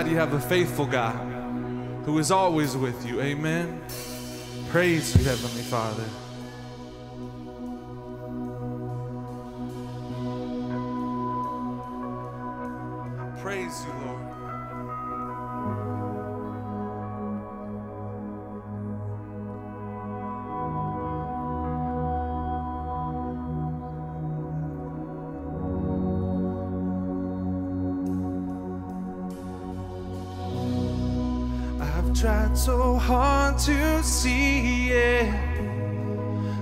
God, you have a faithful God who is always with you. Amen. Praise you, Heavenly Father. tried so hard to see it.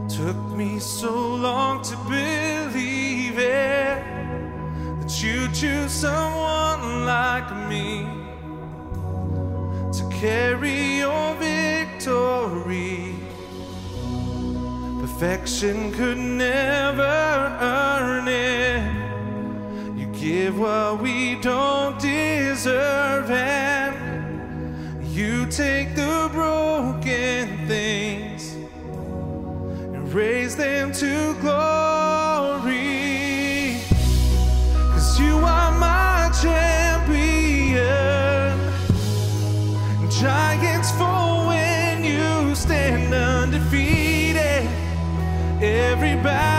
Took me so long to believe it that you choose someone like me to carry your victory. Perfection could never earn it. You give what we don't deserve take the broken things and raise them to glory. Cause you are my champion, giants fall when you stand undefeated. Everybody.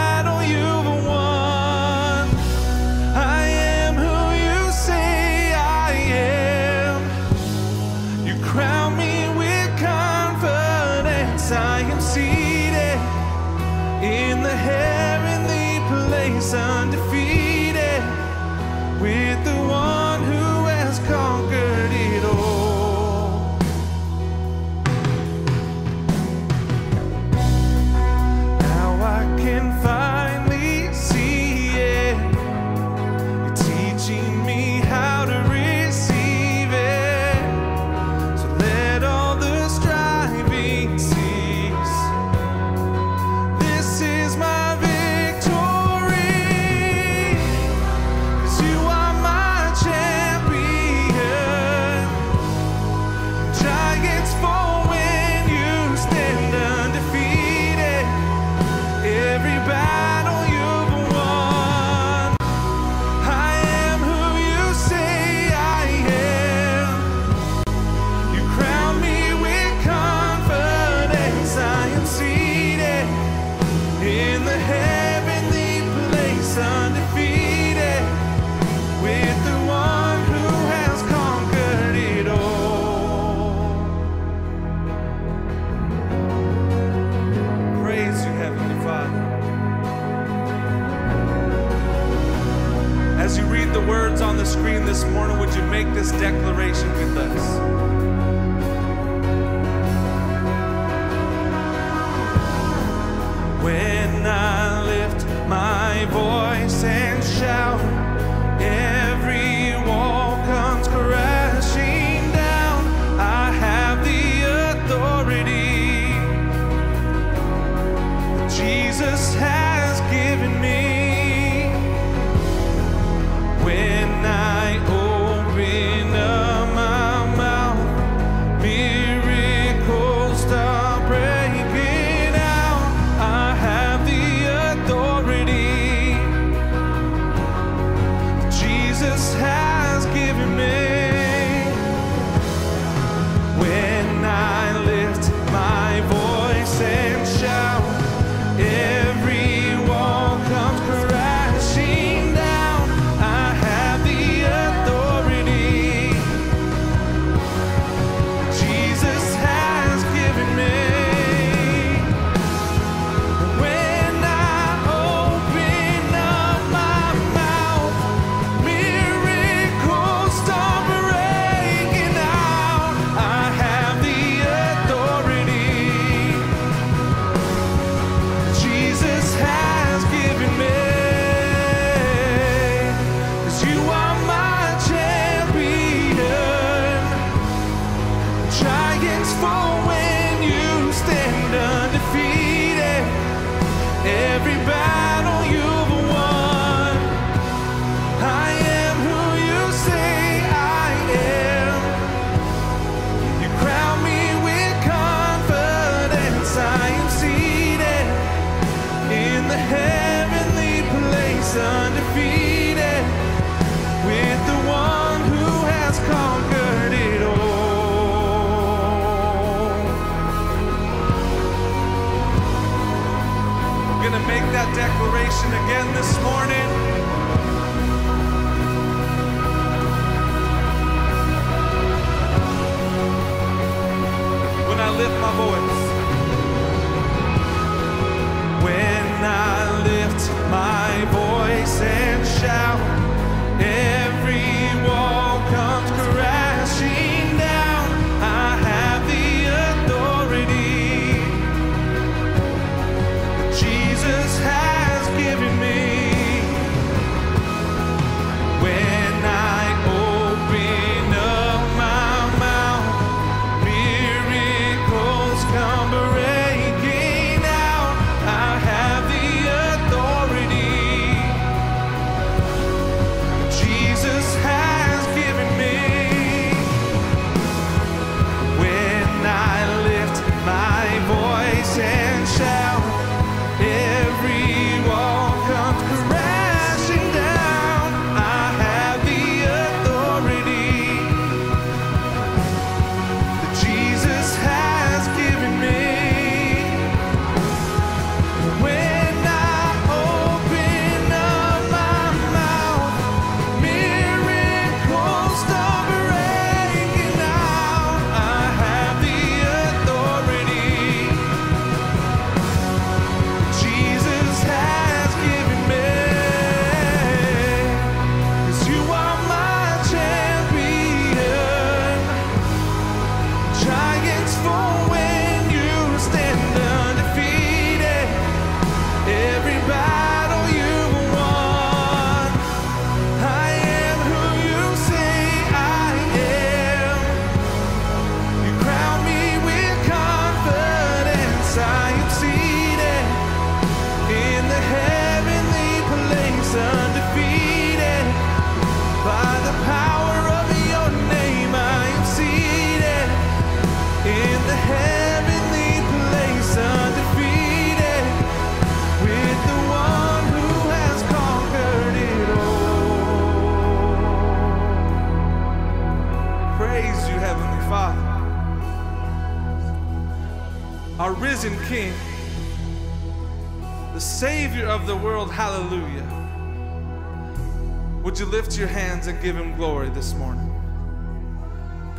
This morning?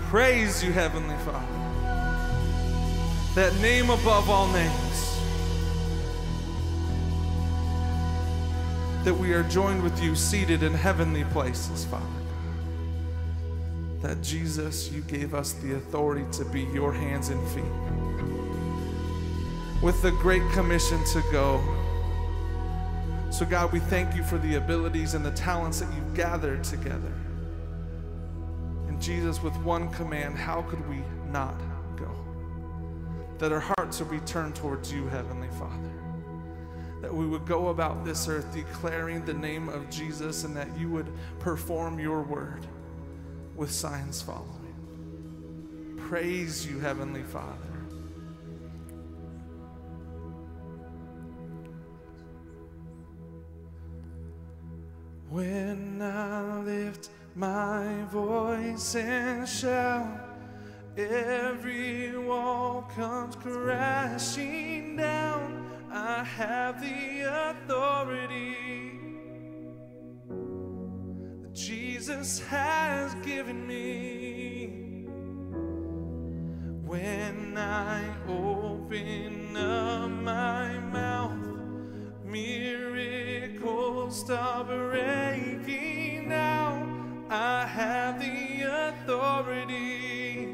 Praise you, Heavenly Father. That name above all names. That we are joined with you, seated in heavenly places, Father. That Jesus, you gave us the authority to be your hands and feet. With the great commission to go. So, God, we thank you for the abilities and the talents that you've gathered together. Jesus, with one command, how could we not go? That our hearts would be turned towards you, Heavenly Father. That we would go about this earth declaring the name of Jesus and that you would perform your word with signs following. Praise you, Heavenly Father. When I lift my voice and shout, every wall comes crashing down. I have the authority that Jesus has given me. When I open up my mouth, miracles start breaking out. I have the authority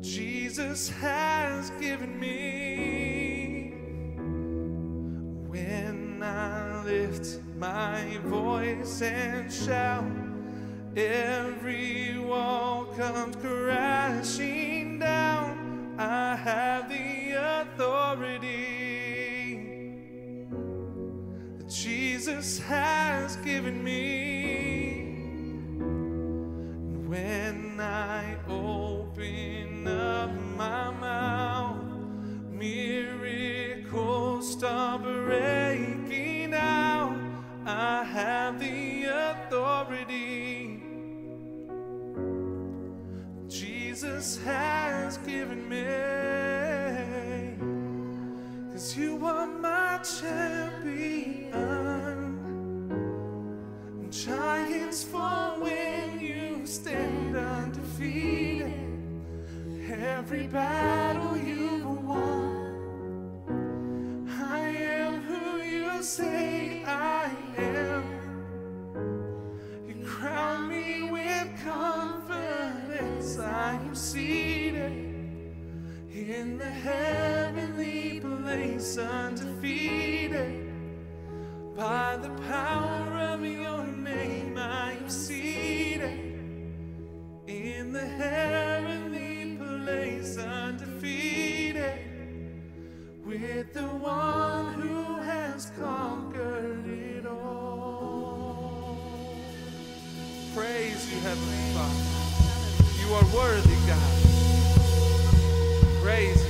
Jesus has given me. When I lift my voice and shout, every wall comes crashing down. I have the authority Jesus has given me. And when I open up my mouth, miracles start breaking out. I have the authority Jesus has given me. Cause you are my champion. Giants fall when you stand undefeated. Every battle you've won. I am who you say I am. You crown me with confidence. I am seated in the heavenly place, undefeated. By the power of your name, I am seated in the heavenly place, undefeated. With the one who has conquered it all. Praise you, Heavenly Father. You are worthy, God. Praise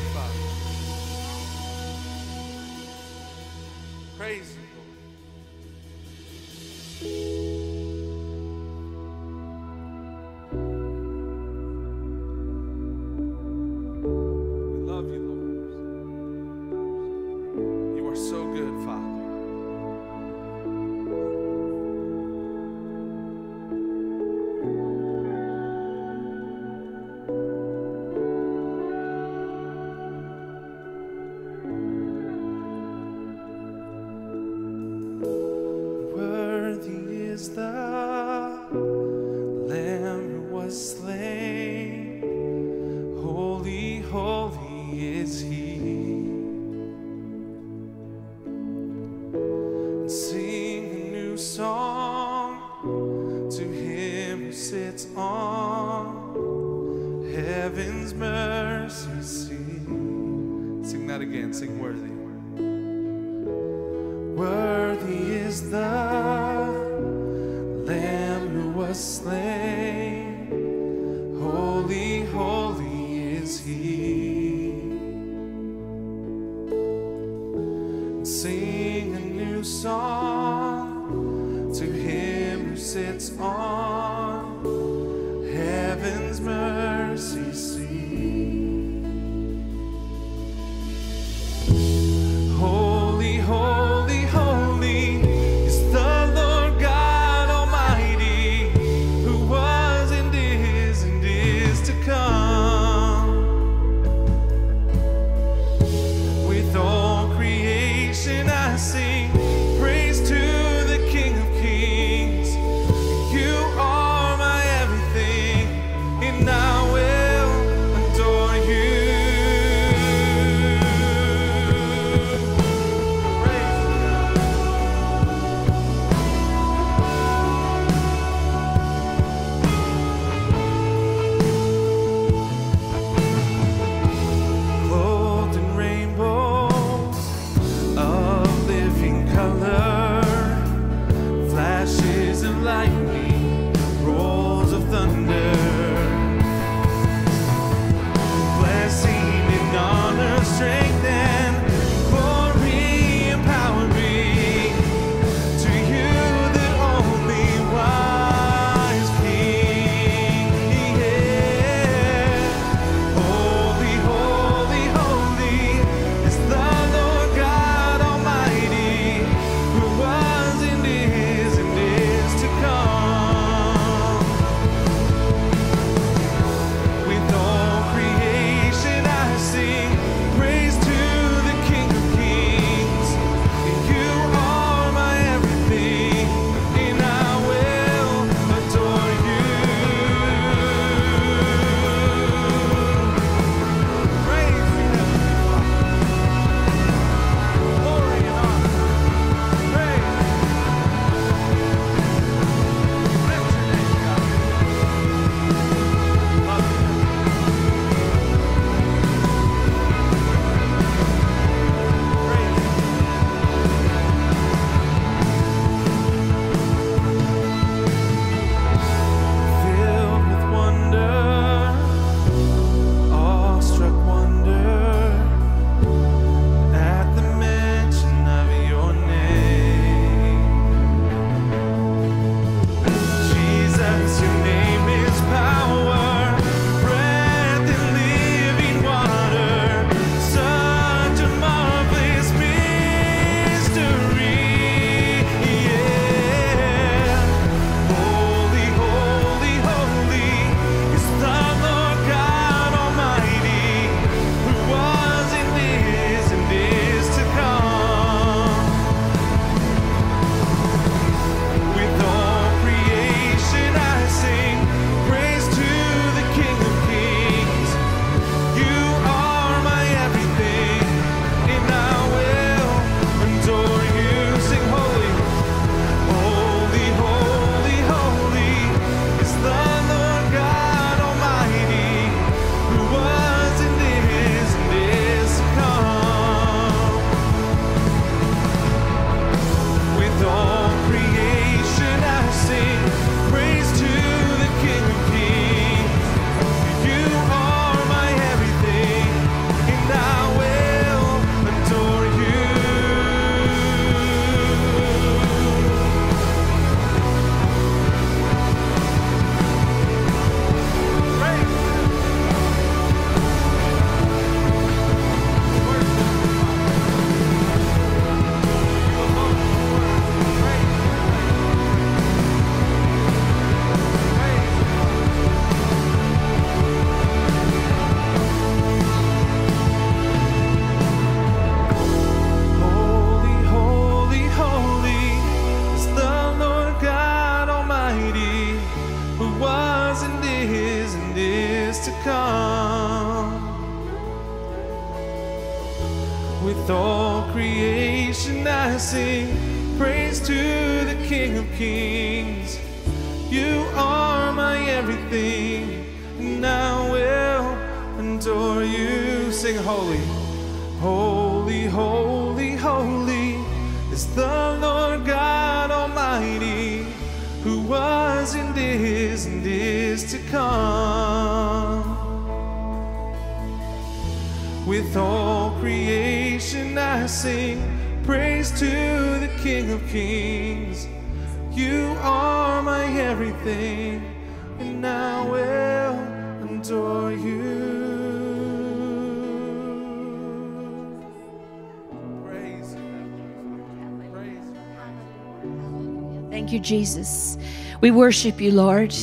Jesus. We worship you, Lord.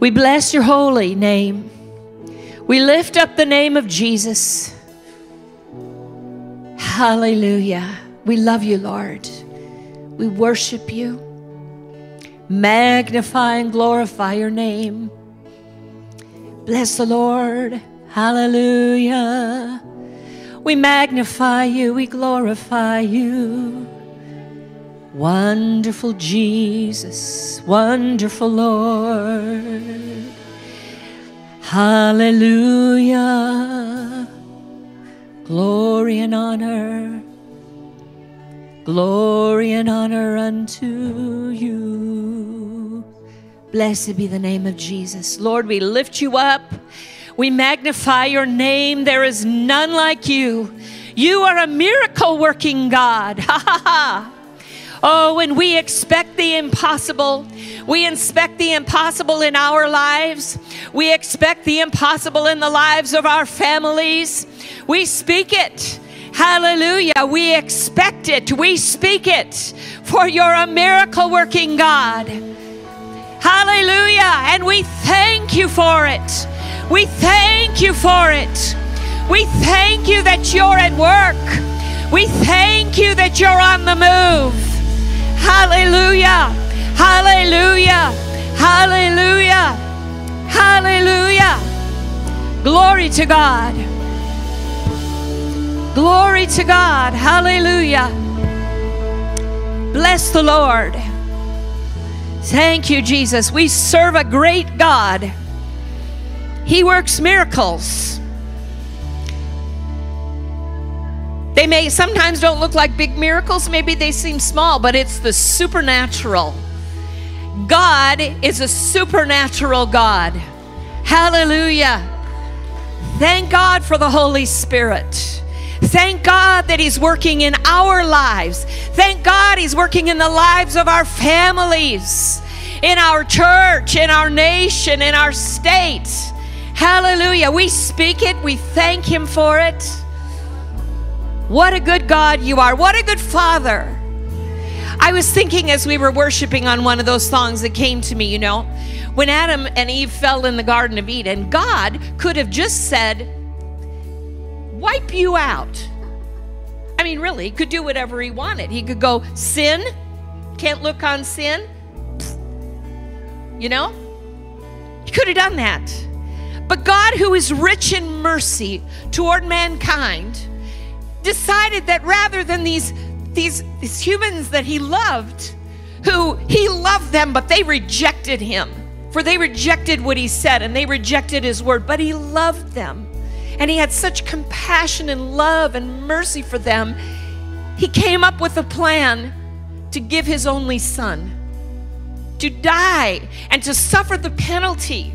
We bless your holy name. We lift up the name of Jesus. Hallelujah. We love you, Lord. We worship you. Magnify and glorify your name. Bless the Lord. Hallelujah. We magnify you. We glorify you. Wonderful Jesus, wonderful Lord. Hallelujah. Glory and honor, glory and honor unto you. Blessed be the name of Jesus. Lord, we lift you up. We magnify your name. There is none like you. You are a miracle working God. Ha ha ha. Oh, and we expect the impossible. We inspect the impossible in our lives. We expect the impossible in the lives of our families. We speak it. Hallelujah. We expect it. We speak it. For you're a miracle working God. Hallelujah. And we thank you for it. We thank you for it. We thank you that you're at work. We thank you that you're on the move. Hallelujah. Hallelujah. Hallelujah. Hallelujah. Glory to God. Glory to God. Hallelujah. Bless the Lord. Thank you, Jesus. We serve a great God. He works miracles. They may sometimes don't look like big miracles, maybe they seem small, but it's the supernatural. God is a supernatural God. Hallelujah. Thank God for the Holy Spirit. Thank God that He's working in our lives. Thank God He's working in the lives of our families, in our church, in our nation, in our state. Hallelujah. We speak it, we thank Him for it. What a good God you are. What a good Father. I was thinking as we were worshiping on one of those songs that came to me, you know, when Adam and Eve fell in the Garden of Eden, God could have just said, wipe you out. I mean, really, he could do whatever he wanted. He could go, sin, can't look on sin. You know? He could have done that. But God, who is rich in mercy toward mankind, decided that rather than these, these, these humans that he loved, who he loved them, but they rejected him, for they rejected what he said and they rejected his word, but he loved them. And he had such compassion and love and mercy for them. He came up with a plan to give his only son to die and to suffer the penalty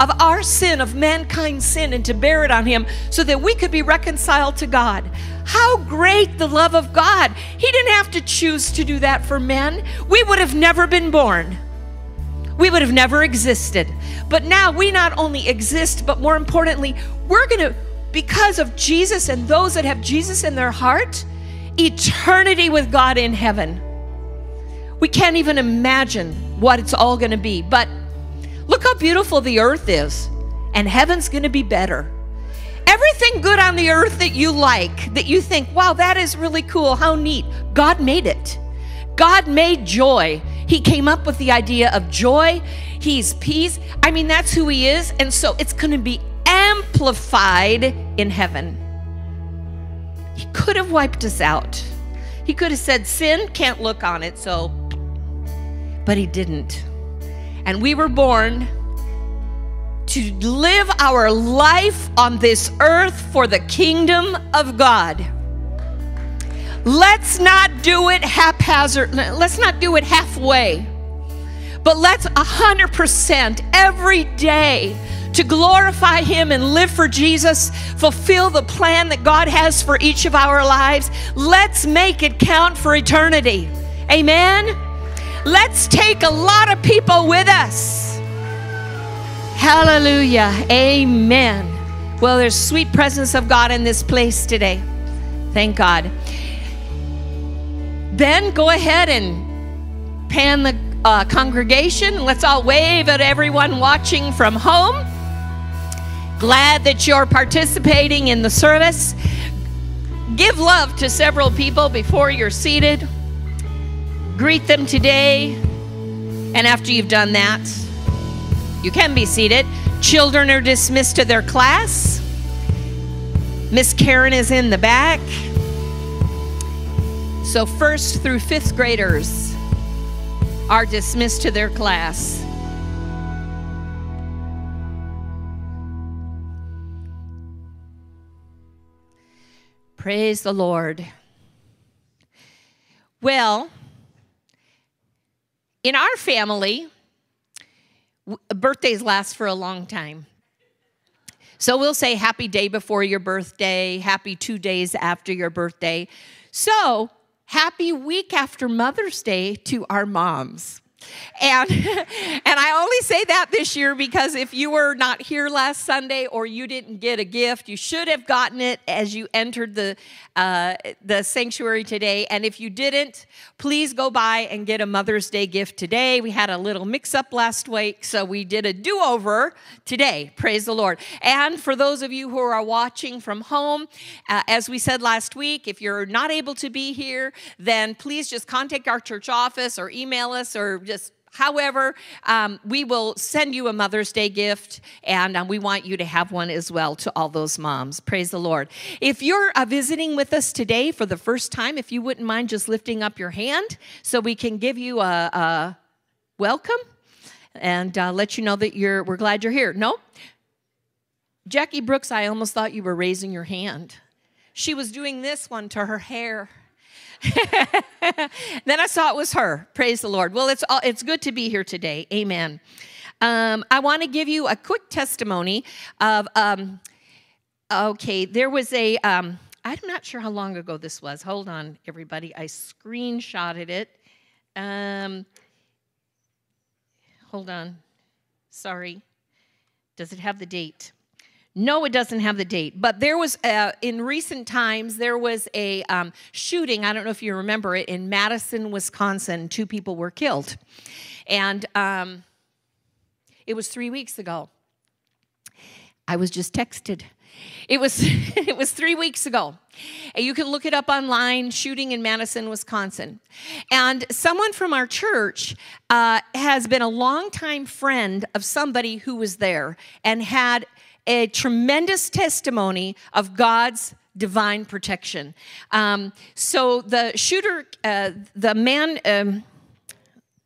of our sin, of mankind's sin, and to bear it on him so that we could be reconciled to God. How great the love of God! He didn't have to choose to do that for men. We would have never been born. We would have never existed. But now we not only exist, but more importantly, we're going to, because of Jesus and those that have Jesus in their heart, eternity with God in heaven. We can't even imagine what it's all going to be. But look how beautiful the earth is, and heaven's going to be better. Everything good on the earth that you like, that you think, wow, that is really cool, how neat, God made it. God made joy. He came up with the idea of joy. He's peace. I mean, that's who He is. And so it's going to be amplified in heaven. He could have wiped us out. He could have said, Sin, can't look on it, so. But he didn't. And we were born to live our life on this earth for the kingdom of God. Let's not do it haphazard. Let's not do it halfway. But let's 100% every day to glorify Him and live for Jesus, fulfill the plan that God has for each of our lives. Let's make it count for eternity. Amen. Let's take a lot of people with us. Hallelujah. Amen. Well, there's sweet presence of God in this place today. Thank God. Then go ahead and pan the uh, congregation. Let's all wave at everyone watching from home. Glad that you're participating in the service. Give love to several people before you're seated. Greet them today. And after you've done that, you can be seated. Children are dismissed to their class. Miss Karen is in the back. So, first through fifth graders are dismissed to their class. Praise the Lord. Well, in our family, birthdays last for a long time. So we'll say happy day before your birthday, happy two days after your birthday. So happy week after Mother's Day to our moms. And and I only say that this year because if you were not here last Sunday or you didn't get a gift, you should have gotten it as you entered the uh, the sanctuary today. And if you didn't, please go by and get a Mother's Day gift today. We had a little mix up last week, so we did a do over today. Praise the Lord. And for those of you who are watching from home, uh, as we said last week, if you're not able to be here, then please just contact our church office or email us or just However, um, we will send you a Mother's Day gift, and um, we want you to have one as well to all those moms. Praise the Lord. If you're uh, visiting with us today for the first time, if you wouldn't mind just lifting up your hand so we can give you a, a welcome and uh, let you know that you're we're glad you're here. No? Jackie Brooks, I almost thought you were raising your hand. She was doing this one to her hair. then I saw it was her. Praise the Lord. Well, it's all, it's good to be here today. Amen. Um, I want to give you a quick testimony of. Um, okay, there was a. am um, not sure how long ago this was. Hold on, everybody. I screenshotted it. Um, hold on. Sorry. Does it have the date? No, it doesn't have the date, but there was uh, in recent times there was a um, shooting. I don't know if you remember it in Madison, Wisconsin. Two people were killed, and um, it was three weeks ago. I was just texted. It was it was three weeks ago. And you can look it up online. Shooting in Madison, Wisconsin, and someone from our church uh, has been a longtime friend of somebody who was there and had a tremendous testimony of God's divine protection. Um, so the shooter, uh, the man um,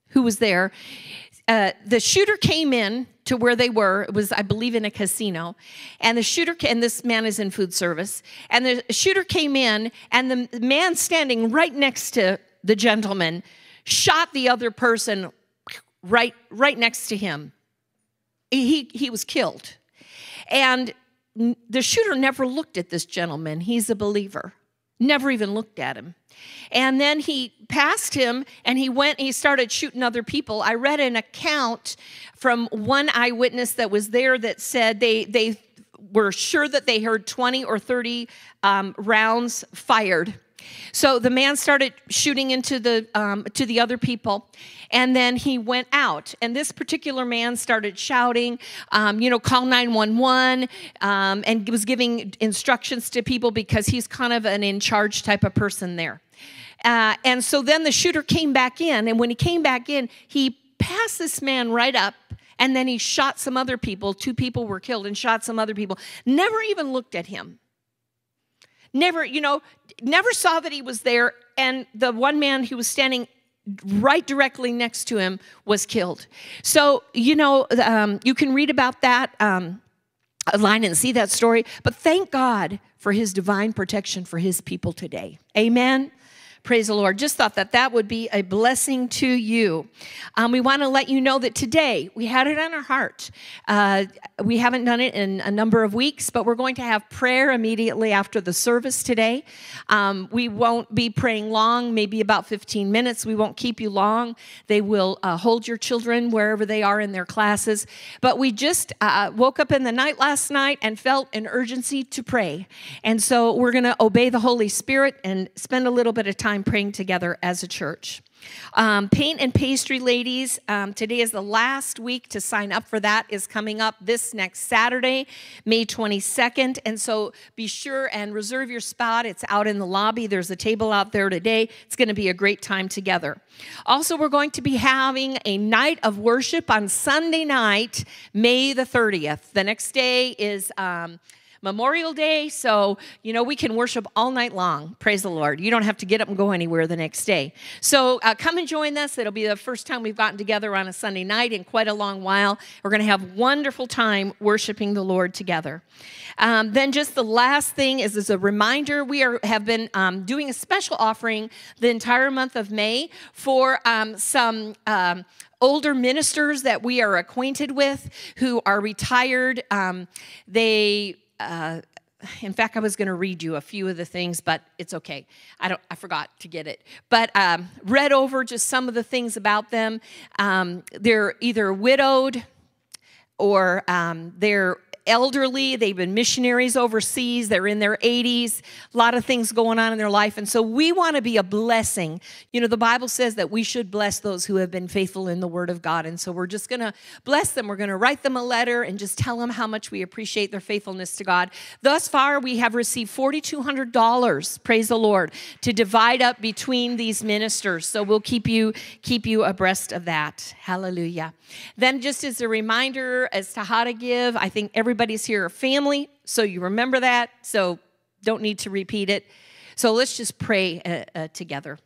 who was there, uh, the shooter came in to where they were. It was, I believe, in a casino. And the shooter, and this man is in food service. And the shooter came in, and the man standing right next to the gentleman shot the other person right, right next to him. He, he was killed. And the shooter never looked at this gentleman. He's a believer, never even looked at him. And then he passed him and he went he started shooting other people. I read an account from one eyewitness that was there that said they, they were sure that they heard 20 or 30 um, rounds fired so the man started shooting into the um, to the other people, and then he went out. And this particular man started shouting, um, you know, call nine one one, um, and was giving instructions to people because he's kind of an in charge type of person there. Uh, and so then the shooter came back in, and when he came back in, he passed this man right up and then he shot some other people. Two people were killed and shot some other people. Never even looked at him. Never, you know, never saw that he was there and the one man who was standing right directly next to him was killed. So, you know, um, you can read about that um, line and see that story, but thank God for his divine protection for his people today. Amen. Praise the Lord. Just thought that that would be a blessing to you. Um, we want to let you know that today we had it on our heart. Uh, we haven't done it in a number of weeks, but we're going to have prayer immediately after the service today. Um, we won't be praying long, maybe about 15 minutes. We won't keep you long. They will uh, hold your children wherever they are in their classes. But we just uh, woke up in the night last night and felt an urgency to pray. And so we're going to obey the Holy Spirit and spend a little bit of time time praying together as a church. Um, paint and pastry ladies, um, today is the last week to sign up for that, is coming up this next Saturday, May 22nd. And so be sure and reserve your spot. It's out in the lobby. There's a table out there today. It's going to be a great time together. Also, we're going to be having a night of worship on Sunday night, May the 30th. The next day is. Um, Memorial Day, so you know we can worship all night long. Praise the Lord. You don't have to get up and go anywhere the next day. So uh, come and join us. It'll be the first time we've gotten together on a Sunday night in quite a long while. We're going to have wonderful time worshiping the Lord together. Um, then just the last thing is as a reminder, we are have been um, doing a special offering the entire month of May for um, some um, older ministers that we are acquainted with who are retired. Um, they uh, in fact, I was going to read you a few of the things, but it's okay. I don't. I forgot to get it. But um, read over just some of the things about them. Um, they're either widowed, or um, they're elderly, they've been missionaries overseas, they're in their 80s, a lot of things going on in their life. And so we want to be a blessing. You know, the Bible says that we should bless those who have been faithful in the Word of God. And so we're just going to bless them. We're going to write them a letter and just tell them how much we appreciate their faithfulness to God. Thus far, we have received $4,200, praise the Lord, to divide up between these ministers. So we'll keep you keep you abreast of that. Hallelujah. Then just as a reminder as to how to give, I think everybody everybody's here a family, so you remember that, so don't need to repeat it. So let's just pray uh, uh, together.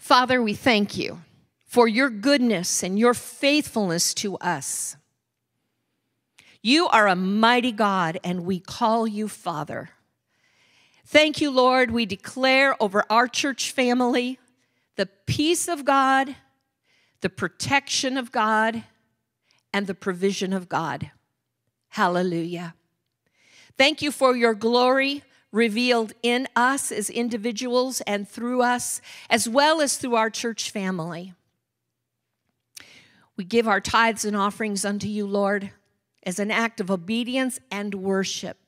Father, we thank you for your goodness and your faithfulness to us. You are a mighty God, and we call you Father. Thank you, Lord. We declare over our church family the peace of God, the protection of God, and the provision of God. Hallelujah. Thank you for your glory revealed in us as individuals and through us, as well as through our church family. We give our tithes and offerings unto you, Lord, as an act of obedience and worship.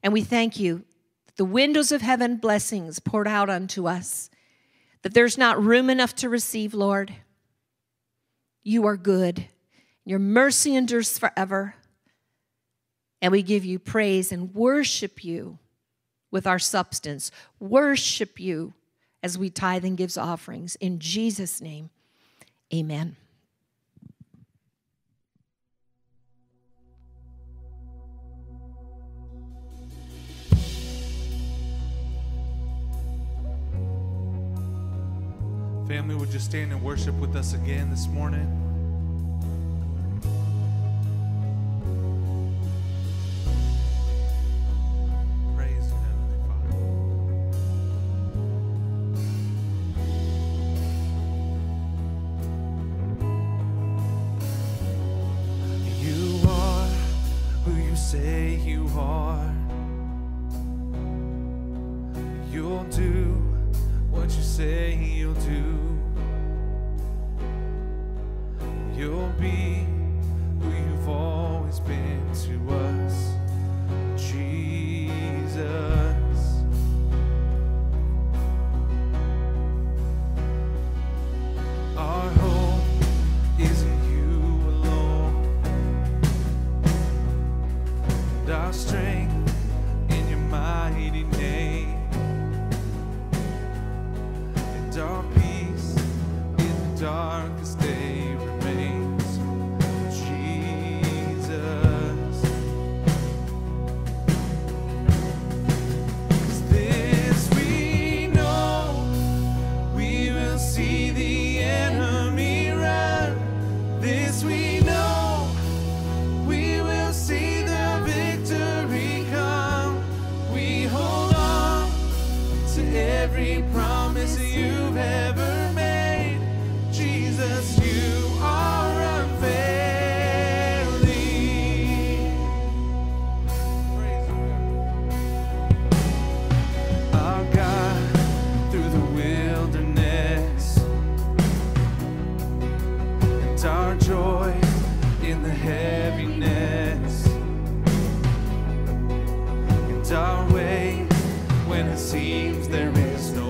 And we thank you that the windows of heaven blessings poured out unto us, that there's not room enough to receive, Lord. You are good. Your mercy endures forever. And we give you praise and worship you with our substance. Worship you as we tithe and gives offerings. In Jesus' name, amen. Family, would you stand and worship with us again this morning? our way. When it seems there is no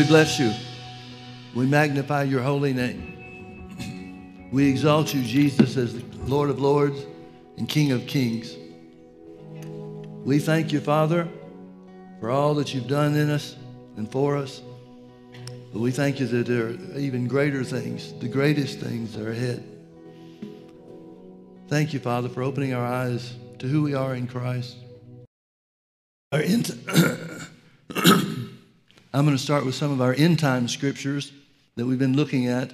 we bless you. We magnify your holy name. We exalt you, Jesus, as the Lord of lords and King of kings. We thank you, Father, for all that you've done in us and for us. But we thank you that there are even greater things, the greatest things are ahead. Thank you, Father, for opening our eyes to who we are in Christ. Our I'm going to start with some of our end time scriptures that we've been looking at.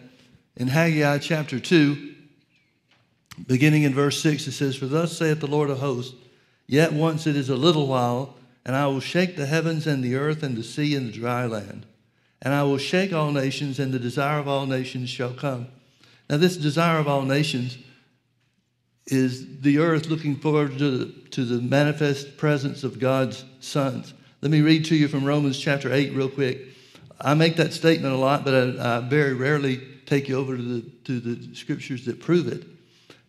In Haggai chapter 2, beginning in verse 6, it says, For thus saith the Lord of hosts, Yet once it is a little while, and I will shake the heavens and the earth and the sea and the dry land. And I will shake all nations, and the desire of all nations shall come. Now, this desire of all nations is the earth looking forward to the, to the manifest presence of God's sons. Let me read to you from Romans chapter 8 real quick. I make that statement a lot, but I, I very rarely take you over to the, to the scriptures that prove it.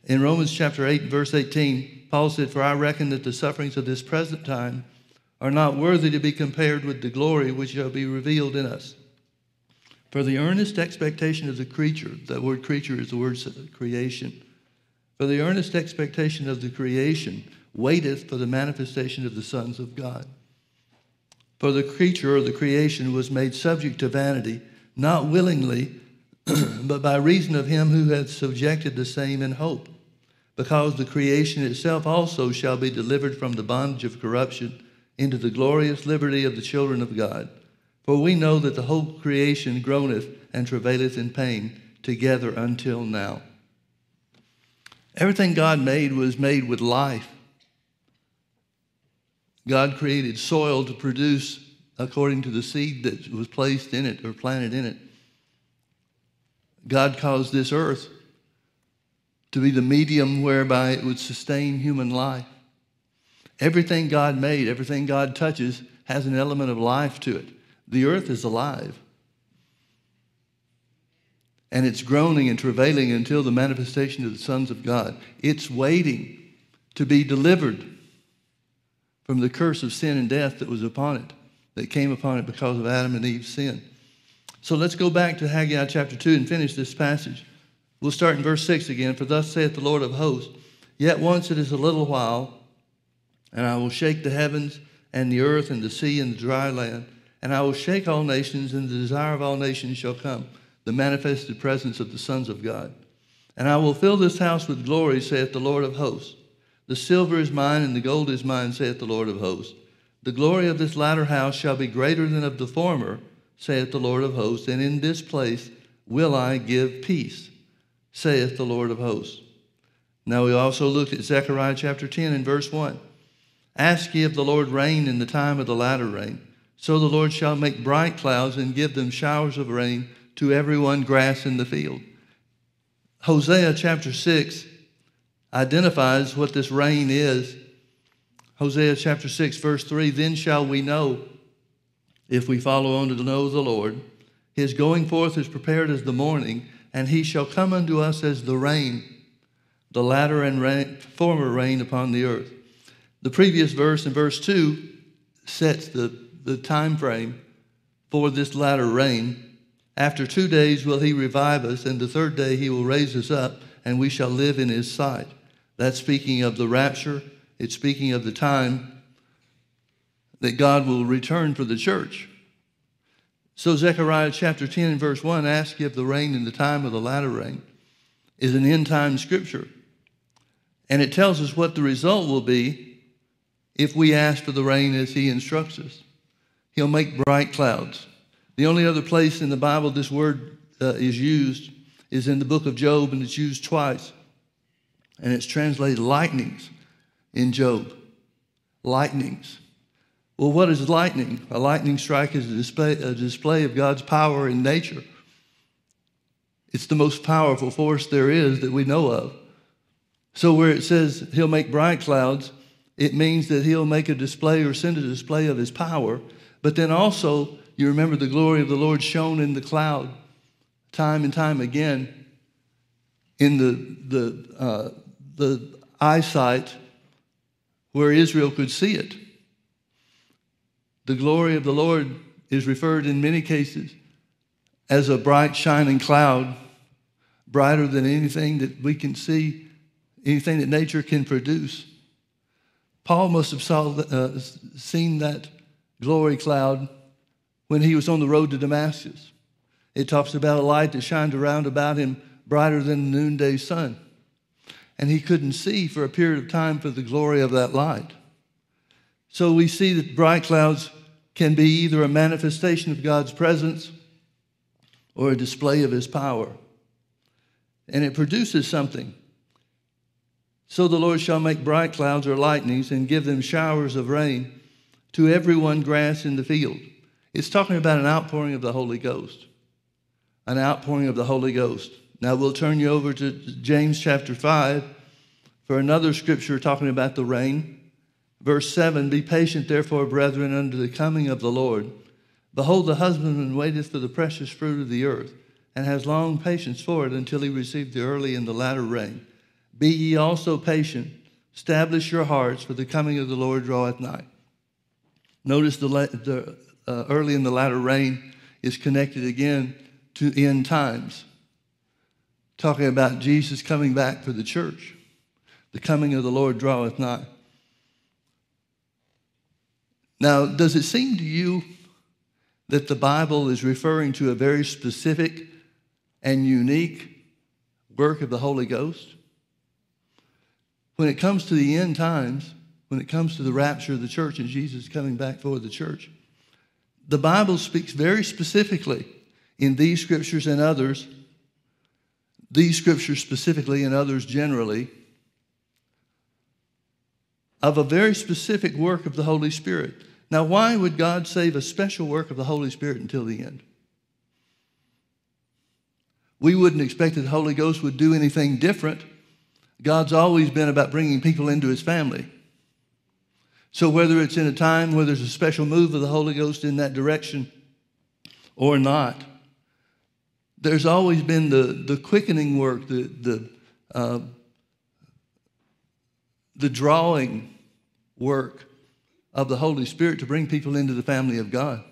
In Romans chapter 8, verse 18, Paul said, For I reckon that the sufferings of this present time are not worthy to be compared with the glory which shall be revealed in us. For the earnest expectation of the creature, that word creature is the word creation. For the earnest expectation of the creation waiteth for the manifestation of the sons of God. For the creature or the creation was made subject to vanity, not willingly, but by reason of him who hath subjected the same in hope, because the creation itself also shall be delivered from the bondage of corruption into the glorious liberty of the children of God. For we know that the whole creation groaneth and travaileth in pain together until now. Everything God made was made with life. God created soil to produce according to the seed that was placed in it or planted in it. God caused this earth to be the medium whereby it would sustain human life. Everything God made, everything God touches, has an element of life to it. The earth is alive. And it's groaning and travailing until the manifestation of the sons of God. It's waiting to be delivered from the curse of sin and death that was upon it, that came upon it because of Adam and Eve's sin. So let's go back to Haggai chapter 2 and finish this passage. We'll start in verse 6 again. For thus saith the Lord of hosts, Yet once it is a little while, and I will shake the heavens and the earth and the sea and the dry land, and I will shake all nations, and the desire of all nations shall come, the manifested presence of the sons of God. And I will fill this house with glory, saith the Lord of hosts. The silver is mine, and the gold is mine, saith the Lord of hosts. The glory of this latter house shall be greater than of the former, saith the Lord of hosts, and in this place will I give peace, saith the Lord of hosts. Now we also looked at Zechariah chapter 10 and verse 1. Ask ye of the Lord rain in the time of the latter rain. So the Lord shall make bright clouds and give them showers of rain to every one grass in the field. Hosea chapter 6 identifies what this rain is Hosea chapter 6, verse 3 Then shall we know if we follow on to know the Lord. His going forth is prepared as the morning, and he shall come unto us as the rain, the latter and rain, former rain upon the earth. The previous verse in verse 2 sets the, the time frame for this latter rain. After two days will he revive us, and the third day he will raise us up, and we shall live in his sight. That's speaking of the rapture. It's speaking of the time that God will return for the church. So, Zechariah chapter 10 and verse 1 asks if the rain in the time of the latter rain is an end time scripture. And it tells us what the result will be if we ask for the rain as he instructs us. He'll make bright clouds. The only other place in the Bible this word uh, is used is in the book of Job, and it's used twice. And it's translated lightnings in Job. Lightnings. Well, what is lightning? A lightning strike is a display, a display of God's power in nature. It's the most powerful force there is that we know of. So, where it says he'll make bright clouds, it means that he'll make a display or send a display of his power. But then also, you remember the glory of the Lord shone in the cloud time and time again in the, the, uh, the eyesight where Israel could see it. The glory of the Lord is referred in many cases as a bright, shining cloud, brighter than anything that we can see, anything that nature can produce. Paul must have saw, uh, seen that glory cloud when he was on the road to Damascus. It talks about a light that shined around about him brighter than the noonday sun. And he couldn't see for a period of time for the glory of that light. So we see that bright clouds can be either a manifestation of God's presence or a display of his power. And it produces something. So the Lord shall make bright clouds or lightnings and give them showers of rain to everyone grass in the field. It's talking about an outpouring of the Holy Ghost. An outpouring of the Holy Ghost. Now we'll turn you over to James chapter 5 for another scripture talking about the rain. Verse 7 Be patient, therefore, brethren, unto the coming of the Lord. Behold, the husbandman waiteth for the precious fruit of the earth, and has long patience for it until he receive the early and the latter rain. Be ye also patient, establish your hearts, for the coming of the Lord draweth nigh. Notice the, the uh, early and the latter rain is connected again to end times, talking about Jesus coming back for the church. The coming of the Lord draweth nigh. Now, does it seem to you that the Bible is referring to a very specific and unique work of the Holy Ghost? When it comes to the end times, when it comes to the rapture of the church and Jesus coming back for the church, the Bible speaks very specifically in these scriptures and others, these scriptures specifically and others generally, of a very specific work of the Holy Spirit. Now, why would God save a special work of the Holy Spirit until the end? We wouldn't expect that the Holy Ghost would do anything different. God's always been about bringing people into his family. So, whether it's in a time where there's a special move of the Holy Ghost in that direction or not, there's always been the, the quickening work, the, the, uh, the drawing work of the Holy Spirit to bring people into the family of God.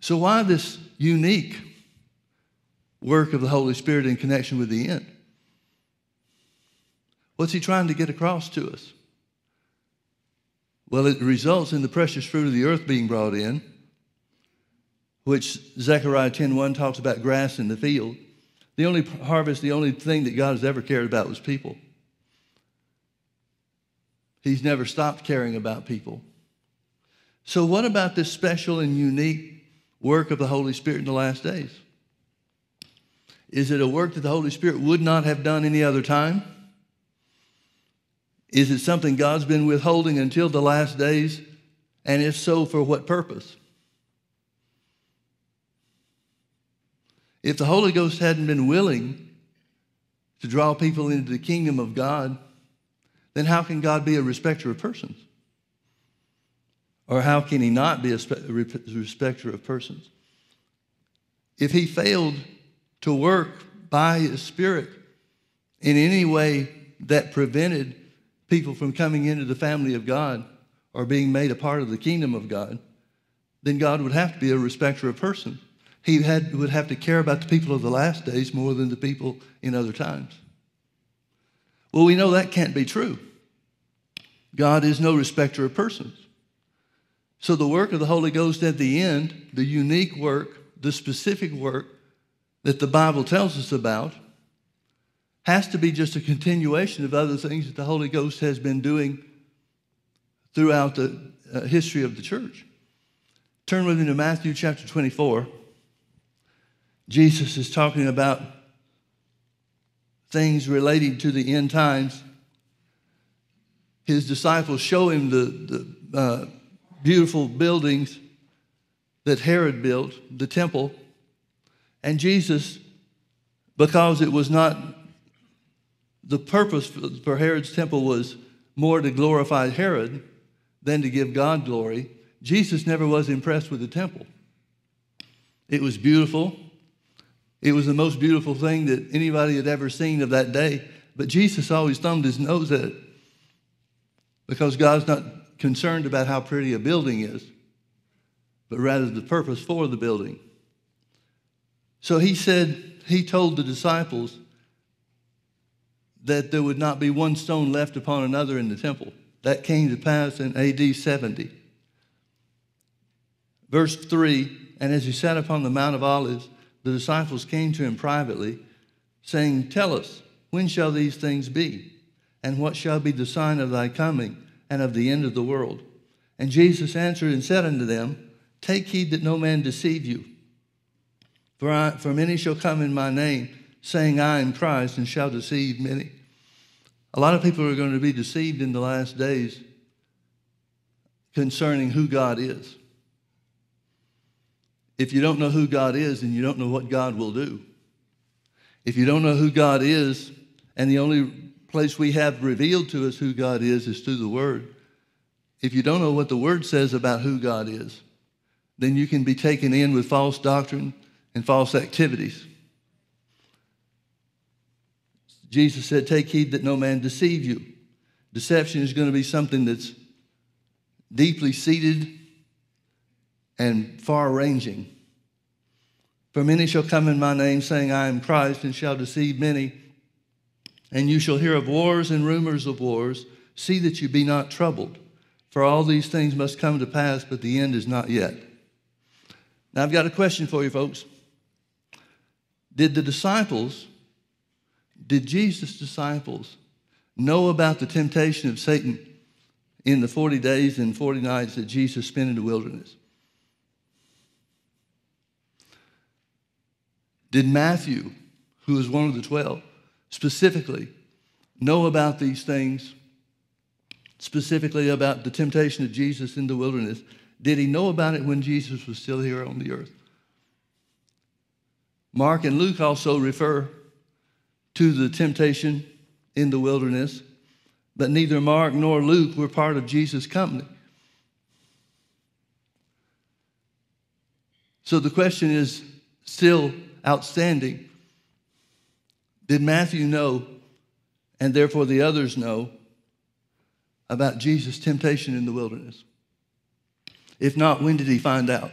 So, why this unique work of the Holy Spirit in connection with the end? What's he trying to get across to us? Well, it results in the precious fruit of the earth being brought in, which Zechariah 10:1 talks about grass in the field. The only harvest, the only thing that God has ever cared about was people. He's never stopped caring about people. So, what about this special and unique work of the Holy Spirit in the last days? Is it a work that the Holy Spirit would not have done any other time? Is it something God's been withholding until the last days? And if so, for what purpose? If the Holy Ghost hadn't been willing to draw people into the kingdom of God, then how can God be a respecter of persons? Or how can he not be a respecter of persons? If he failed to work by his spirit in any way that prevented people from coming into the family of God or being made a part of the kingdom of God, then God would have to be a respecter of persons. He had, would have to care about the people of the last days more than the people in other times. Well, we know that can't be true. God is no respecter of persons. So the work of the Holy Ghost at the end, the unique work, the specific work that the Bible tells us about, has to be just a continuation of other things that the Holy Ghost has been doing throughout the uh, history of the church. Turn with me to Matthew chapter 24. Jesus is talking about things relating to the end times. His disciples show him the, the uh, beautiful buildings that Herod built, the temple. And Jesus, because it was not the purpose for Herod's temple was more to glorify Herod than to give God glory, Jesus never was impressed with the temple. It was beautiful. It was the most beautiful thing that anybody had ever seen of that day. But Jesus always thumbed his nose at it because God's not concerned about how pretty a building is, but rather the purpose for the building. So he said, he told the disciples that there would not be one stone left upon another in the temple. That came to pass in AD 70. Verse 3 And as he sat upon the Mount of Olives, the disciples came to him privately, saying, Tell us, when shall these things be? And what shall be the sign of thy coming and of the end of the world? And Jesus answered and said unto them, Take heed that no man deceive you. For, I, for many shall come in my name, saying, I am Christ, and shall deceive many. A lot of people are going to be deceived in the last days concerning who God is. If you don't know who God is, then you don't know what God will do. If you don't know who God is, and the only place we have revealed to us who God is is through the Word, if you don't know what the Word says about who God is, then you can be taken in with false doctrine and false activities. Jesus said, Take heed that no man deceive you. Deception is going to be something that's deeply seated and far ranging. For many shall come in my name, saying, I am Christ, and shall deceive many. And you shall hear of wars and rumors of wars. See that you be not troubled, for all these things must come to pass, but the end is not yet. Now, I've got a question for you, folks. Did the disciples, did Jesus' disciples know about the temptation of Satan in the 40 days and 40 nights that Jesus spent in the wilderness? Did Matthew, who was one of the 12, specifically know about these things, specifically about the temptation of Jesus in the wilderness? Did he know about it when Jesus was still here on the earth? Mark and Luke also refer to the temptation in the wilderness, but neither Mark nor Luke were part of Jesus' company. So the question is still outstanding. Did Matthew know, and therefore the others know, about Jesus' temptation in the wilderness? If not, when did he find out?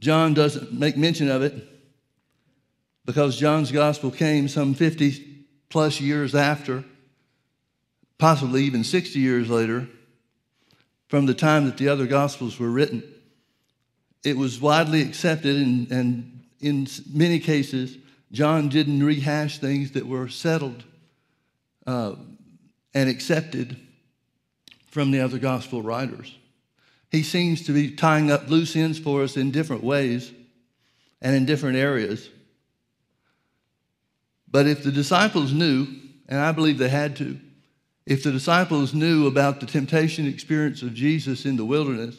John doesn't make mention of it because John's gospel came some 50 plus years after, possibly even 60 years later, from the time that the other gospels were written it was widely accepted, and, and in many cases, John didn't rehash things that were settled uh, and accepted from the other gospel writers. He seems to be tying up loose ends for us in different ways and in different areas. But if the disciples knew, and I believe they had to, if the disciples knew about the temptation experience of Jesus in the wilderness,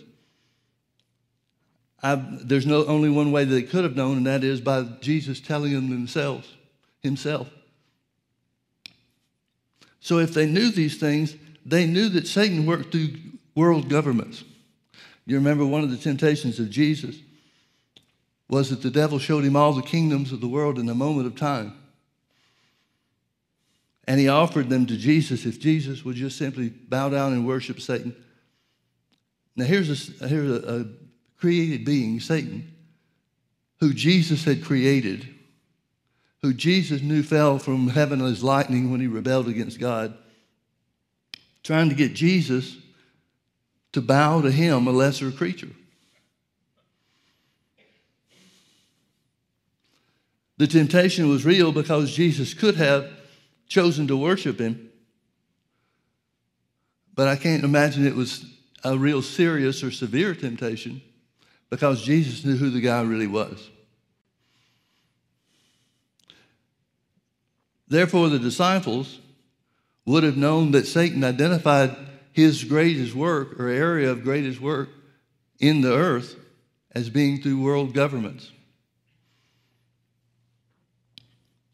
I've, there's no only one way they could have known, and that is by Jesus telling them themselves, himself. So if they knew these things, they knew that Satan worked through world governments. You remember one of the temptations of Jesus was that the devil showed him all the kingdoms of the world in a moment of time. And he offered them to Jesus if Jesus would just simply bow down and worship Satan. Now, here's a, here's a, a created being, Satan, who Jesus had created, who Jesus knew fell from heaven as lightning when he rebelled against God, trying to get Jesus to bow to him, a lesser creature. The temptation was real because Jesus could have chosen to worship him. But I can't imagine it was a real serious or severe temptation because Jesus knew who the guy really was. Therefore, the disciples would have known that Satan identified his greatest work or area of greatest work in the earth as being through world governments.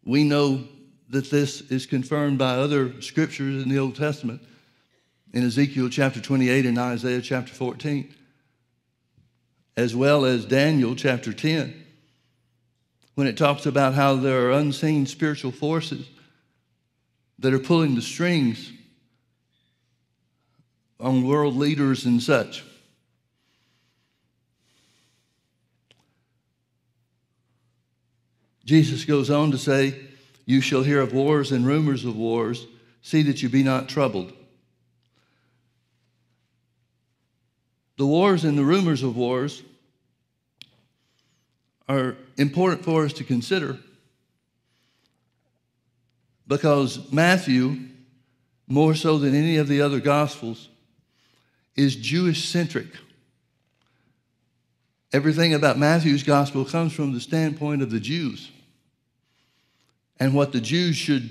We know that this is confirmed by other scriptures in the Old Testament in Ezekiel chapter 28 and Isaiah chapter 14, as well as Daniel chapter 10, when it talks about how there are unseen spiritual forces that are pulling the strings on world leaders and such. Jesus goes on to say, You shall hear of wars and rumors of wars. See that you be not troubled. The wars and the rumors of wars are important for us to consider because Matthew, more so than any of the other Gospels, is Jewish centric. Everything about Matthew's Gospel comes from the standpoint of the Jews and what the Jews should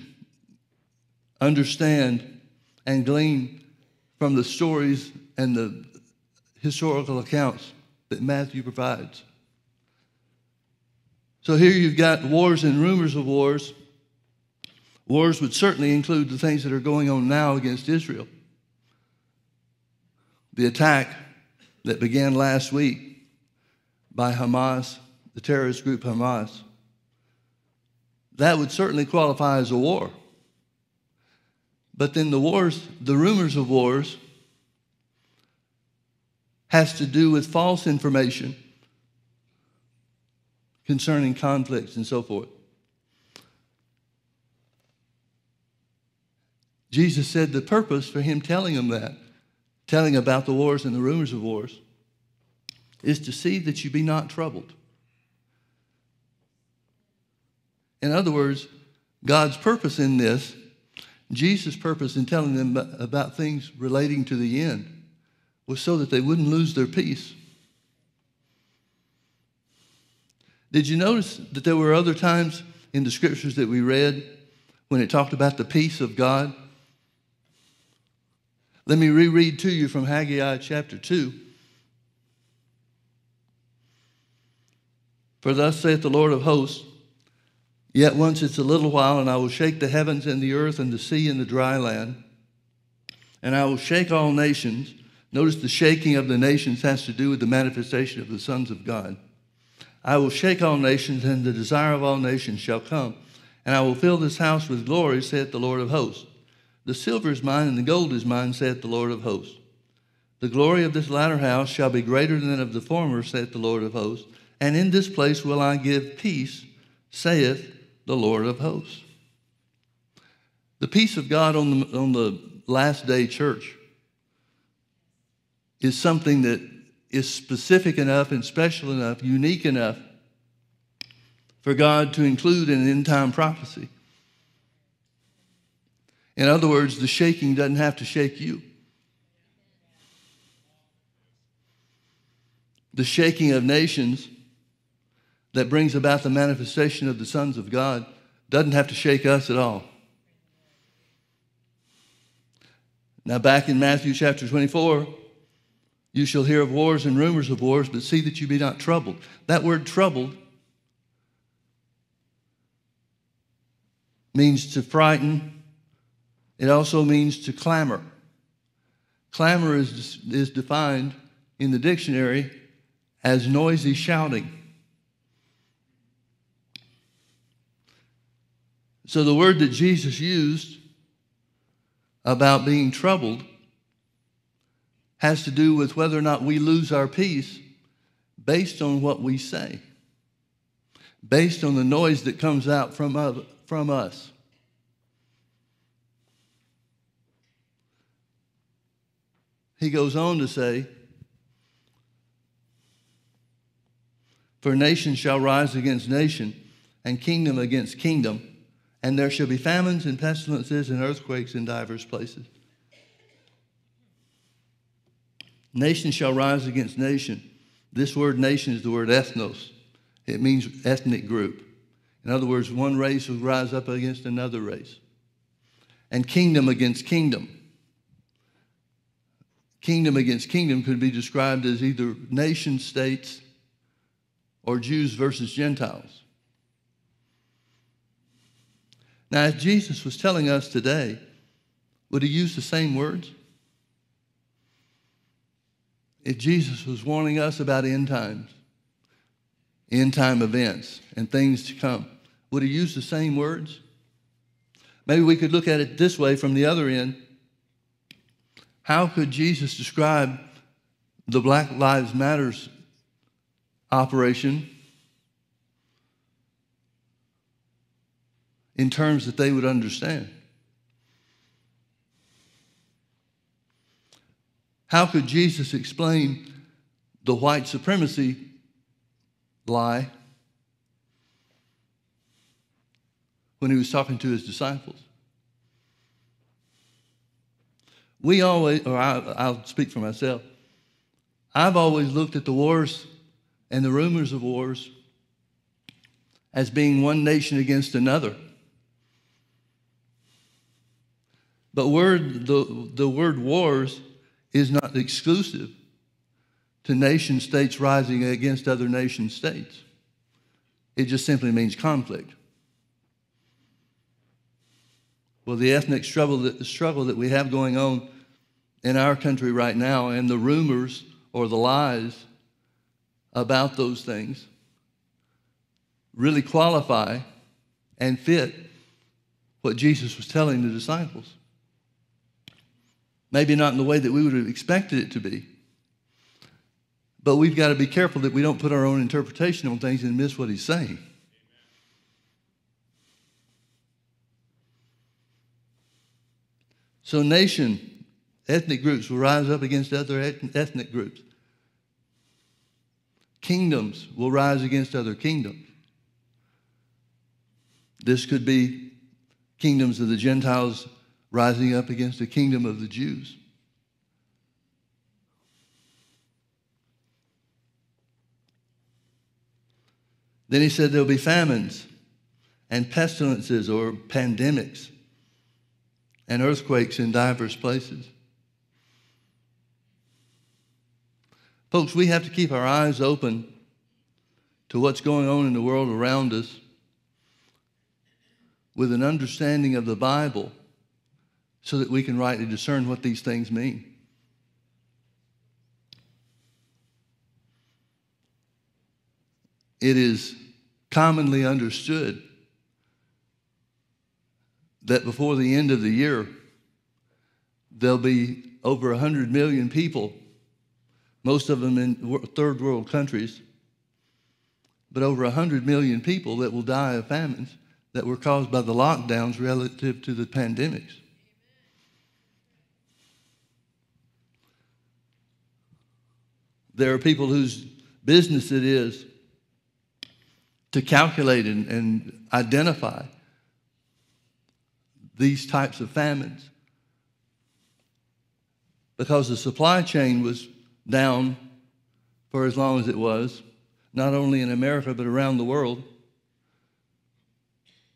understand and glean from the stories and the historical accounts that Matthew provides. So here you've got wars and rumors of wars. Wars would certainly include the things that are going on now against Israel. The attack that began last week by Hamas, the terrorist group Hamas that would certainly qualify as a war. But then the wars, the rumors of wars, has to do with false information concerning conflicts and so forth. Jesus said the purpose for him telling them that, telling about the wars and the rumors of wars, is to see that you be not troubled. In other words, God's purpose in this, Jesus' purpose in telling them about things relating to the end, was so that they wouldn't lose their peace. Did you notice that there were other times in the scriptures that we read when it talked about the peace of God? Let me reread to you from Haggai chapter 2. For thus saith the Lord of hosts, Yet once it's a little while, and I will shake the heavens and the earth and the sea and the dry land, and I will shake all nations. Notice the shaking of the nations has to do with the manifestation of the sons of God. I will shake all nations, and the desire of all nations shall come. And I will fill this house with glory, saith the Lord of hosts. The silver is mine, and the gold is mine, saith the Lord of hosts. The glory of this latter house shall be greater than of the former, saith the Lord of hosts. And in this place will I give peace, saith the Lord of hosts. The peace of God on the, on the last day church is something that is specific enough and special enough, unique enough for God to include in an end time prophecy. In other words, the shaking doesn't have to shake you. The shaking of nations that brings about the manifestation of the sons of God doesn't have to shake us at all. Now, back in Matthew chapter 24, you shall hear of wars and rumors of wars, but see that you be not troubled. That word troubled means to frighten, It also means to clamor. Clamor is, is defined in the dictionary as noisy shouting. So the word that Jesus used about being troubled has to do with whether or not we lose our peace based on what we say, based on the noise that comes out from, from us. He goes on to say, For nation shall rise against nation, and kingdom against kingdom, and there shall be famines and pestilences and earthquakes in divers places. Nation shall rise against nation. This word nation is the word ethnos. It means ethnic group. In other words, one race will rise up against another race. And kingdom against kingdom. Kingdom against kingdom could be described as either nation states or Jews versus Gentiles. Now, if Jesus was telling us today, would he use the same words? If Jesus was warning us about end times, end time events, and things to come, would he use the same words? Maybe we could look at it this way from the other end. How could Jesus describe the Black Lives Matters operation in terms that they would understand. How could Jesus explain the white supremacy lie when he was talking to his disciples? We always, or I, will speak for myself, I've always looked at the wars and the rumors of wars as being one nation against another. But word, the, the word wars is not exclusive to nation states rising against other nation states. It just simply means conflict. Well, the ethnic struggle that, struggle that we have going on in our country right now and the rumors or the lies about those things really qualify and fit what Jesus was telling the disciples. Maybe not in the way that we would have expected it to be. But we've got to be careful that we don't put our own interpretation on things and miss what he's saying. So, nation, ethnic groups will rise up against other ethnic groups. Kingdoms will rise against other kingdoms. This could be kingdoms of the Gentiles rising up against the kingdom of the Jews. Then he said there'll be famines and pestilences or pandemics and earthquakes in diverse places. Folks, we have to keep our eyes open to what's going on in the world around us with an understanding of the Bible so that we can rightly discern what these things mean. It is commonly understood that before the end of the year, there'll be over 100 million people most of them in third world countries, but over 100 million people that will die of famines that were caused by the lockdowns relative to the pandemics. There are people whose business it is to calculate and, and identify these types of famines because the supply chain was down for as long as it was, not only in America but around the world,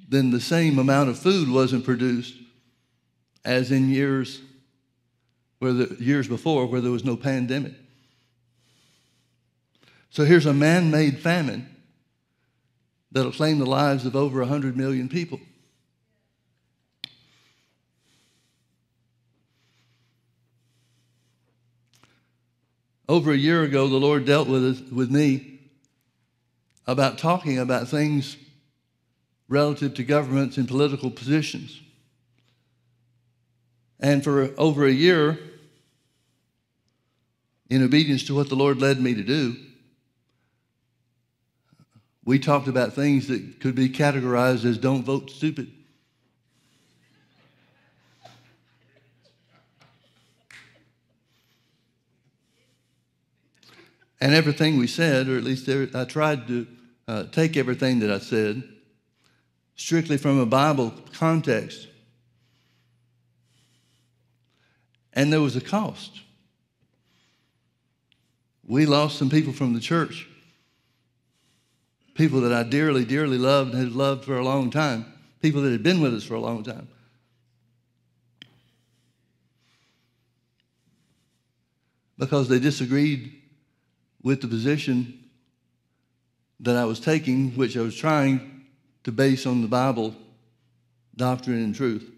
then the same amount of food wasn't produced as in years where the years before where there was no pandemic. So here's a man made famine that'll claim the lives of over 100 million people. Over a year ago, the Lord dealt with, with me about talking about things relative to governments and political positions. And for over a year, in obedience to what the Lord led me to do, we talked about things that could be categorized as don't vote stupid. And everything we said, or at least I tried to uh, take everything that I said strictly from a Bible context. And there was a cost. We lost some people from the church, people that I dearly, dearly loved and had loved for a long time, people that had been with us for a long time. Because they disagreed with the position that I was taking, which I was trying to base on the Bible doctrine and truth.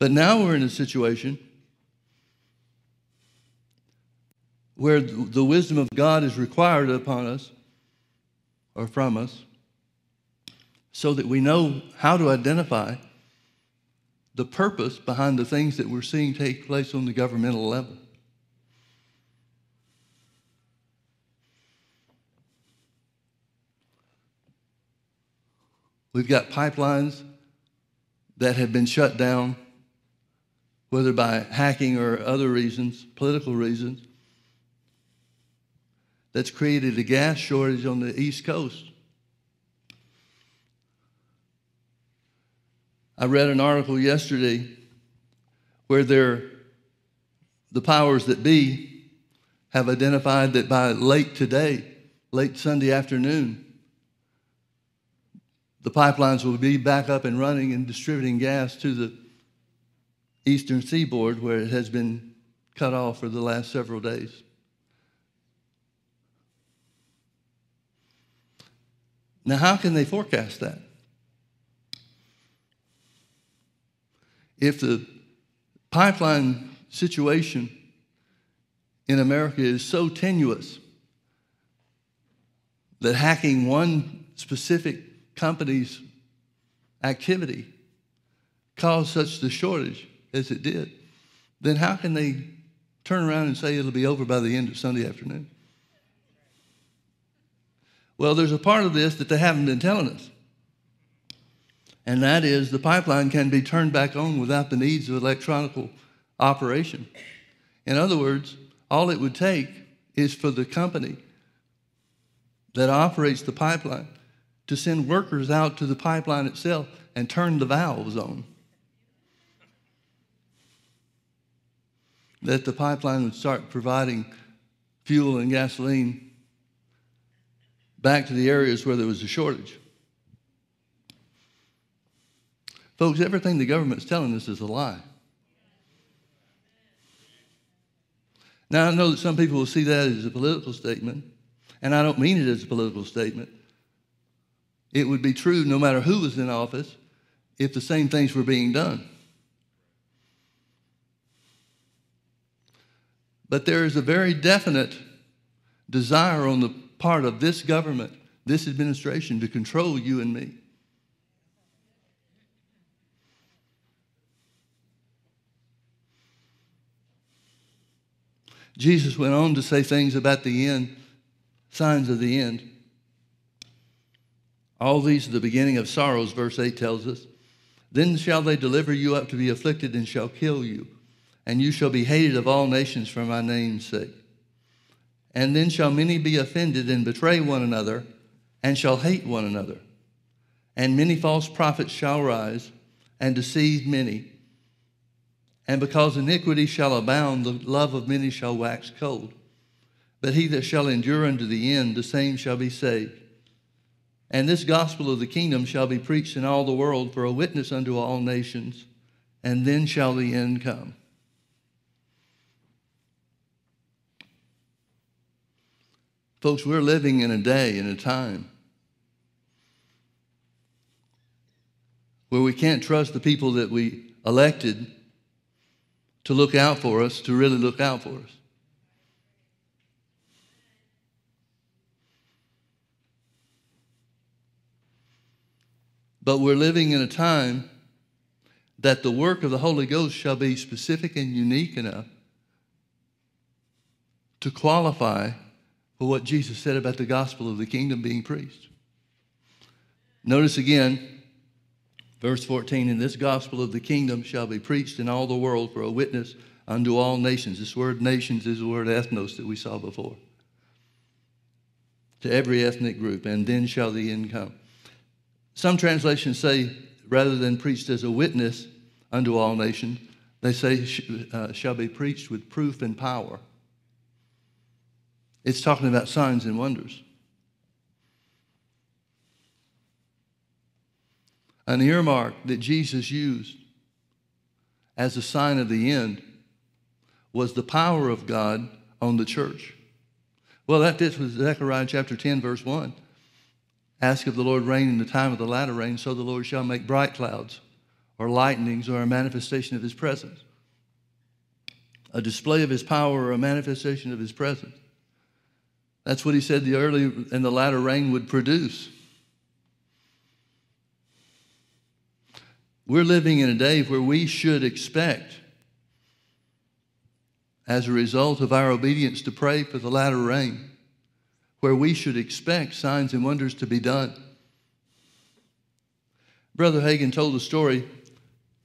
But now we're in a situation where the wisdom of God is required upon us or from us so that we know how to identify the purpose behind the things that we're seeing take place on the governmental level. We've got pipelines that have been shut down, whether by hacking or other reasons, political reasons, that's created a gas shortage on the East Coast. I read an article yesterday where the powers that be have identified that by late today, late Sunday afternoon, the pipelines will be back up and running and distributing gas to the eastern seaboard where it has been cut off for the last several days. Now, how can they forecast that? if the pipeline situation in America is so tenuous that hacking one specific company's activity caused such the shortage as it did, then how can they turn around and say it'll be over by the end of Sunday afternoon? Well, there's a part of this that they haven't been telling us and that is the pipeline can be turned back on without the needs of electronic operation. In other words, all it would take is for the company that operates the pipeline to send workers out to the pipeline itself and turn the valves on. That the pipeline would start providing fuel and gasoline back to the areas where there was a shortage. Folks, everything the government's telling us is a lie. Now, I know that some people will see that as a political statement, and I don't mean it as a political statement. It would be true no matter who was in office if the same things were being done. But there is a very definite desire on the part of this government, this administration, to control you and me. Jesus went on to say things about the end, signs of the end. All these are the beginning of sorrows, verse 8 tells us. Then shall they deliver you up to be afflicted and shall kill you, and you shall be hated of all nations for my name's sake. And then shall many be offended and betray one another, and shall hate one another. And many false prophets shall rise and deceive many. And because iniquity shall abound, the love of many shall wax cold. But he that shall endure unto the end, the same shall be saved. And this gospel of the kingdom shall be preached in all the world for a witness unto all nations, and then shall the end come. Folks, we're living in a day, in a time where we can't trust the people that we elected to look out for us, to really look out for us. But we're living in a time that the work of the Holy Ghost shall be specific and unique enough to qualify what Jesus said about the gospel of the kingdom being preached. Notice again, verse 14 In this gospel of the kingdom shall be preached in all the world for a witness unto all nations. This word nations is the word ethnos that we saw before. To every ethnic group, and then shall the end come. Some translations say, rather than preached as a witness unto all nations, they say, uh, shall be preached with proof and power. It's talking about signs and wonders. An earmark that Jesus used as a sign of the end was the power of God on the church. Well, that fits with Zechariah chapter 10, verse 1. Ask of the Lord rain in the time of the latter rain, so the Lord shall make bright clouds, or lightnings, or a manifestation of his presence. A display of his power or a manifestation of his presence. That's what he said the early and the latter rain would produce. We're living in a day where we should expect, as a result of our obedience to pray for the latter rain, where we should expect signs and wonders to be done. Brother Hagin told a story.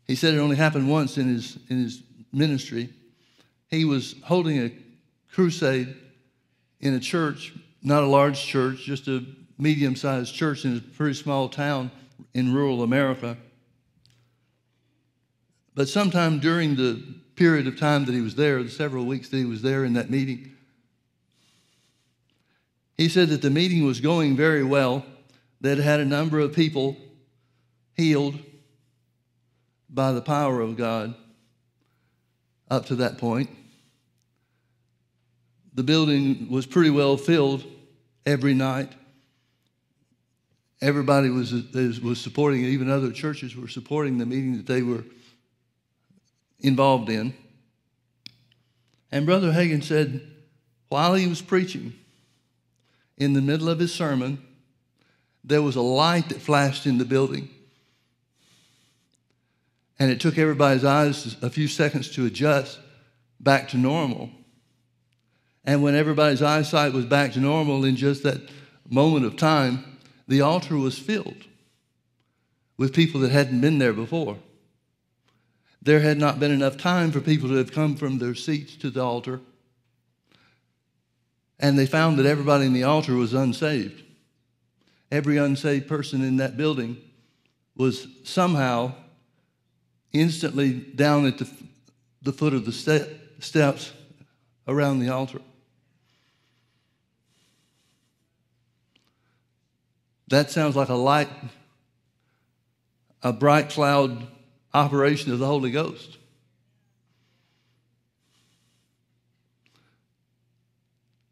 He said it only happened once in his, in his ministry. He was holding a crusade in a church, not a large church, just a medium sized church in a pretty small town in rural America. But sometime during the period of time that he was there, the several weeks that he was there in that meeting, he said that the meeting was going very well, that had a number of people healed by the power of God up to that point the building was pretty well filled every night. Everybody was, was supporting it. Even other churches were supporting the meeting that they were involved in. And Brother Hagin said, while he was preaching, in the middle of his sermon, there was a light that flashed in the building. And it took everybody's eyes a few seconds to adjust back to normal. And when everybody's eyesight was back to normal in just that moment of time, the altar was filled with people that hadn't been there before. There had not been enough time for people to have come from their seats to the altar. And they found that everybody in the altar was unsaved. Every unsaved person in that building was somehow instantly down at the, the foot of the steps around the altar. That sounds like a light, a bright cloud operation of the Holy Ghost.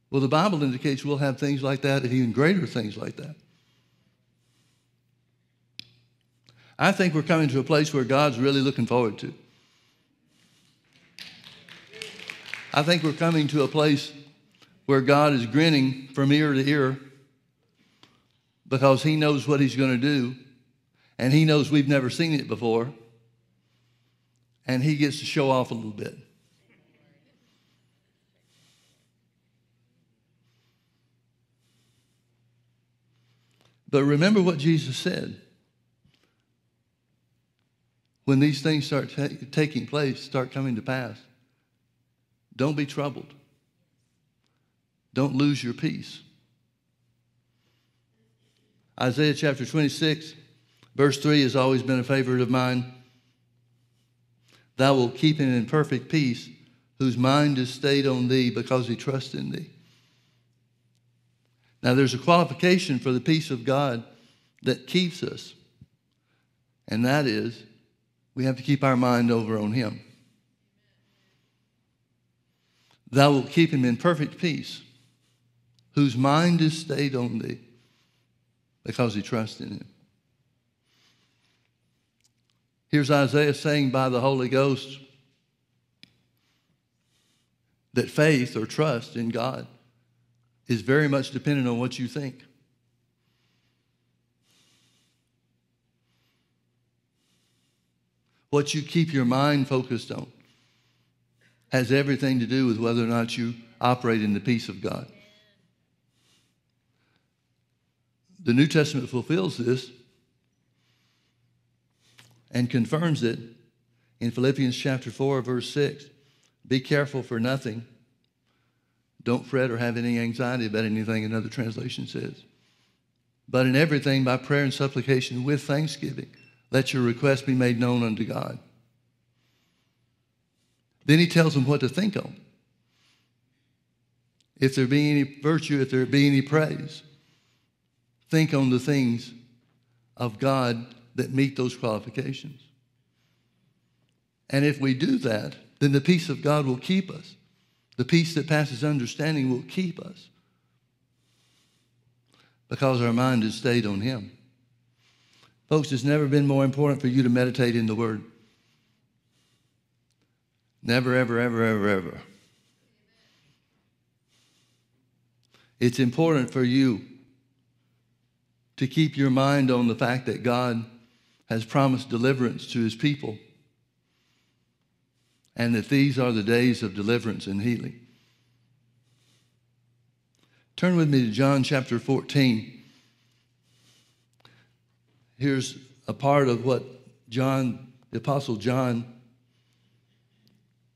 Well, the Bible indicates we'll have things like that and even greater things like that. I think we're coming to a place where God's really looking forward to. I think we're coming to a place where God is grinning from ear to ear because he knows what he's going to do and he knows we've never seen it before and he gets to show off a little bit. But remember what Jesus said. When these things start taking place, start coming to pass, don't be troubled. Don't lose your peace. Isaiah chapter 26, verse 3 has always been a favorite of mine. Thou wilt keep him in perfect peace, whose mind is stayed on thee because he trusts in thee. Now, there's a qualification for the peace of God that keeps us, and that is we have to keep our mind over on him. Thou wilt keep him in perfect peace, whose mind is stayed on thee because he trusts in him. Here's Isaiah saying by the Holy Ghost that faith or trust in God is very much dependent on what you think. What you keep your mind focused on has everything to do with whether or not you operate in the peace of God. The New Testament fulfills this and confirms it in Philippians chapter 4, verse 6. Be careful for nothing. Don't fret or have any anxiety about anything, another translation says. But in everything, by prayer and supplication with thanksgiving, let your request be made known unto God. Then he tells them what to think on. If there be any virtue, if there be any praise, think on the things of God that meet those qualifications. And if we do that, then the peace of God will keep us. The peace that passes understanding will keep us because our mind is stayed on Him. Folks, it's never been more important for you to meditate in the Word. Never, ever, ever, ever, ever. It's important for you to keep your mind on the fact that God has promised deliverance to his people and that these are the days of deliverance and healing. Turn with me to John chapter 14. Here's a part of what John, the Apostle John,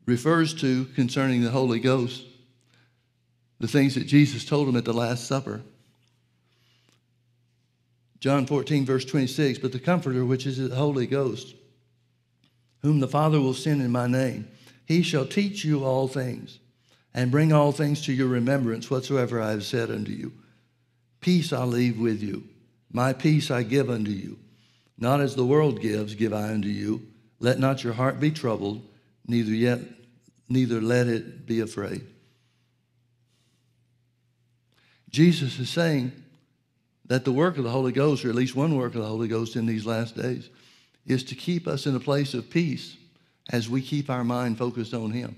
refers to concerning the Holy Ghost, the things that Jesus told him at the Last Supper. John 14, verse 26, but the Comforter, which is the Holy Ghost, whom the Father will send in my name, he shall teach you all things and bring all things to your remembrance whatsoever I have said unto you. Peace I leave with you, my peace I give unto you. Not as the world gives, give I unto you. Let not your heart be troubled, neither yet neither let it be afraid. Jesus is saying, that the work of the Holy Ghost, or at least one work of the Holy Ghost in these last days, is to keep us in a place of peace as we keep our mind focused on Him.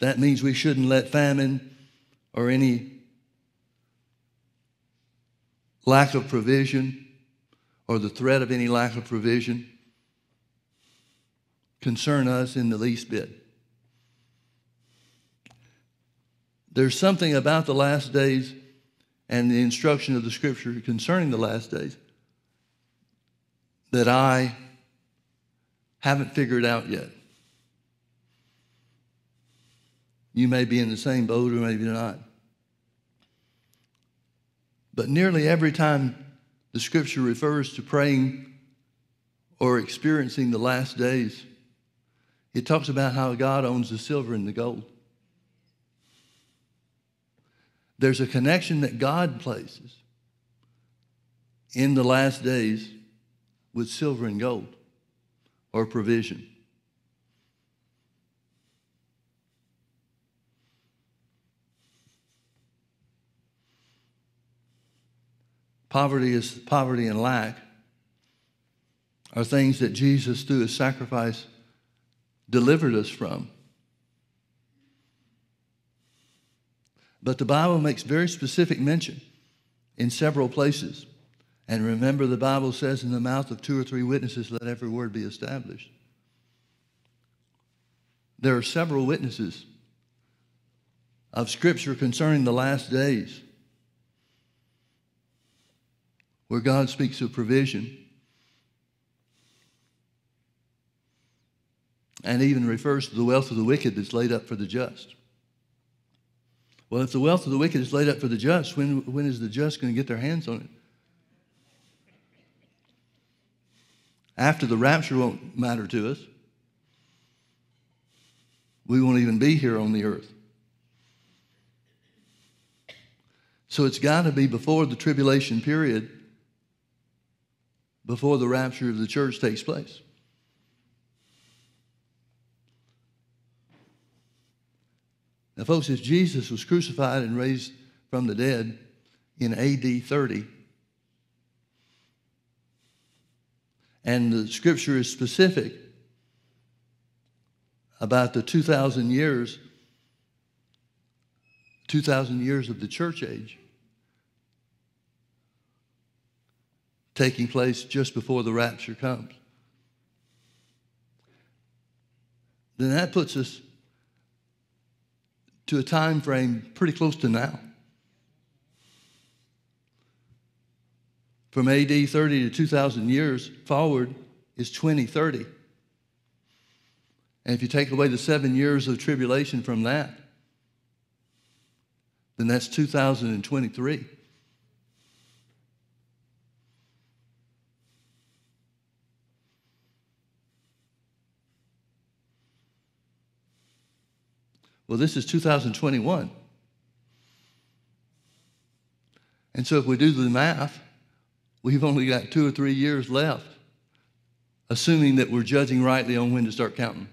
That means we shouldn't let famine or any lack of provision or the threat of any lack of provision concern us in the least bit. There's something about the last days and the instruction of the scripture concerning the last days that I haven't figured out yet. You may be in the same boat or maybe not. But nearly every time the scripture refers to praying or experiencing the last days, it talks about how God owns the silver and the gold. There's a connection that God places in the last days with silver and gold or provision. Poverty is poverty and lack are things that Jesus, through his sacrifice, delivered us from. But the Bible makes very specific mention in several places. And remember, the Bible says, in the mouth of two or three witnesses, let every word be established. There are several witnesses of Scripture concerning the last days where God speaks of provision and even refers to the wealth of the wicked that's laid up for the just. Well, if the wealth of the wicked is laid up for the just, when, when is the just going to get their hands on it? After the rapture won't matter to us. We won't even be here on the earth. So it's got to be before the tribulation period, before the rapture of the church takes place. Now, folks, as Jesus was crucified and raised from the dead in AD 30, And the scripture is specific about the 2,000 years, 2,000 years of the church age taking place just before the rapture comes. Then that puts us to a time frame pretty close to now. From AD 30 to 2,000 years forward is 2030. And if you take away the seven years of tribulation from that, then that's 2023. Well, this is 2021. And so if we do the math, we've only got two or three years left, assuming that we're judging rightly on when to start counting.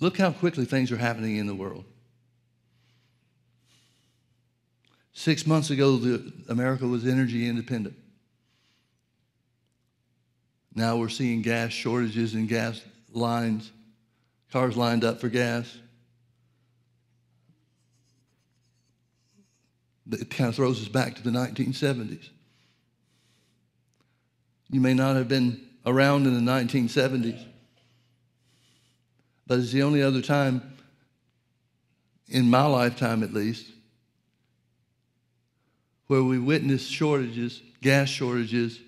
Look how quickly things are happening in the world. Six months ago, the, America was energy independent. Now we're seeing gas shortages and gas lines, cars lined up for gas. It kind of throws us back to the 1970s. You may not have been around in the 1970s, but it's the only other time, in my lifetime at least, where we witnessed shortages, gas shortages,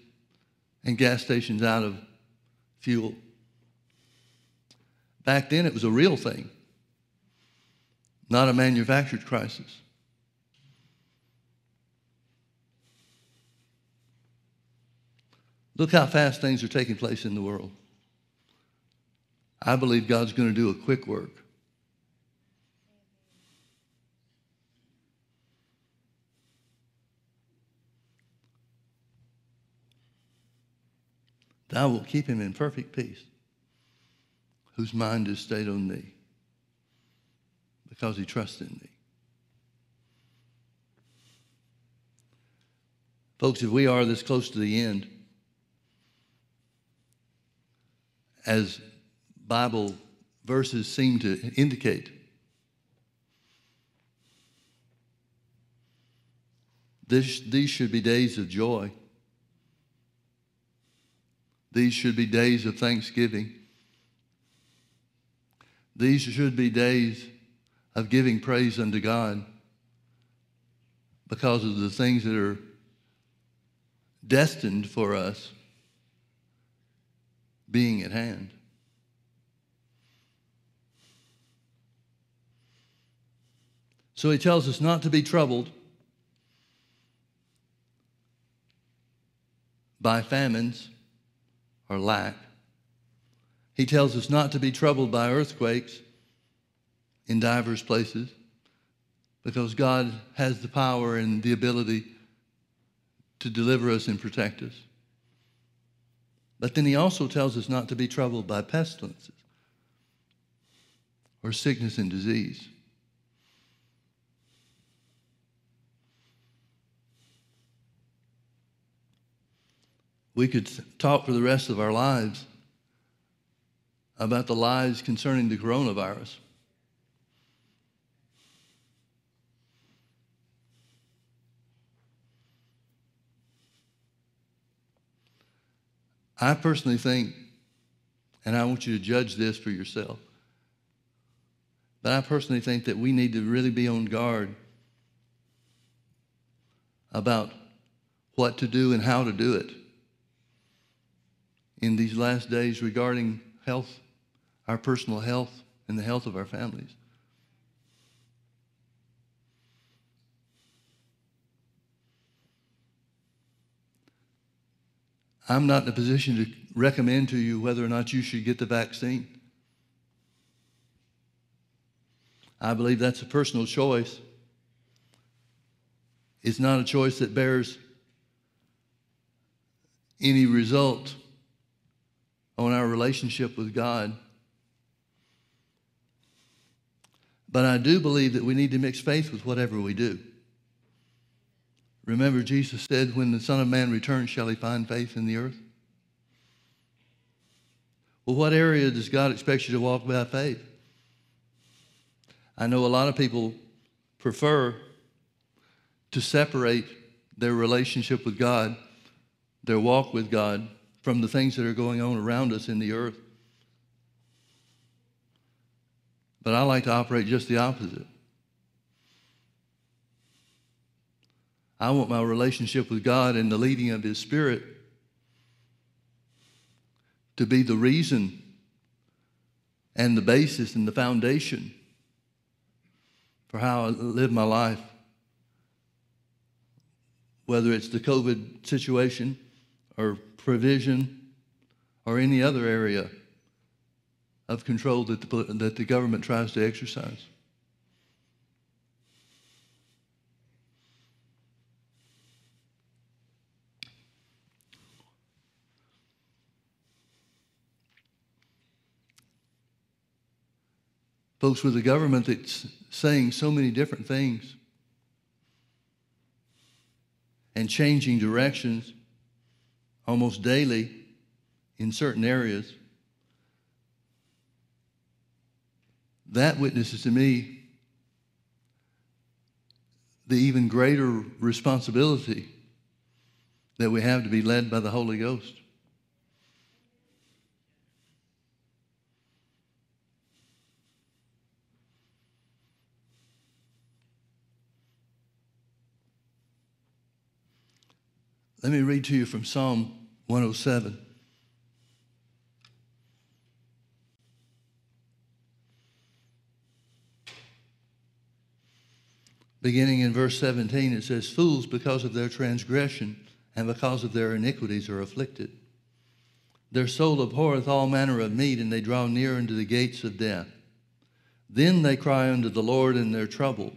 and gas stations out of fuel. Back then, it was a real thing, not a manufactured crisis. Look how fast things are taking place in the world. I believe God's going to do a quick work. Thou wilt keep him in perfect peace, whose mind is stayed on thee, because he trusts in thee. Folks, if we are this close to the end, as Bible verses seem to indicate, this, these should be days of joy. These should be days of thanksgiving. These should be days of giving praise unto God because of the things that are destined for us being at hand. So he tells us not to be troubled by famines or lack. He tells us not to be troubled by earthquakes in divers places because God has the power and the ability to deliver us and protect us. But then he also tells us not to be troubled by pestilences or sickness and disease. We could talk for the rest of our lives about the lies concerning the coronavirus. I personally think, and I want you to judge this for yourself, but I personally think that we need to really be on guard about what to do and how to do it in these last days regarding health, our personal health, and the health of our families. I'm not in a position to recommend to you whether or not you should get the vaccine. I believe that's a personal choice. It's not a choice that bears any result on our relationship with God. But I do believe that we need to mix faith with whatever we do. Remember, Jesus said, When the Son of Man returns, shall he find faith in the earth? Well, what area does God expect you to walk by faith? I know a lot of people prefer to separate their relationship with God, their walk with God, from the things that are going on around us in the earth. But I like to operate just the opposite. I want my relationship with God and the leading of His Spirit to be the reason and the basis and the foundation for how I live my life. Whether it's the COVID situation or provision or any other area of control that the, that the government tries to exercise. Folks, with a government that's saying so many different things and changing directions almost daily in certain areas, that witnesses to me the even greater responsibility that we have to be led by the Holy Ghost. Let me read to you from Psalm 107. Beginning in verse 17, it says, Fools, because of their transgression and because of their iniquities, are afflicted. Their soul abhorreth all manner of meat, and they draw near unto the gates of death. Then they cry unto the Lord in their trouble,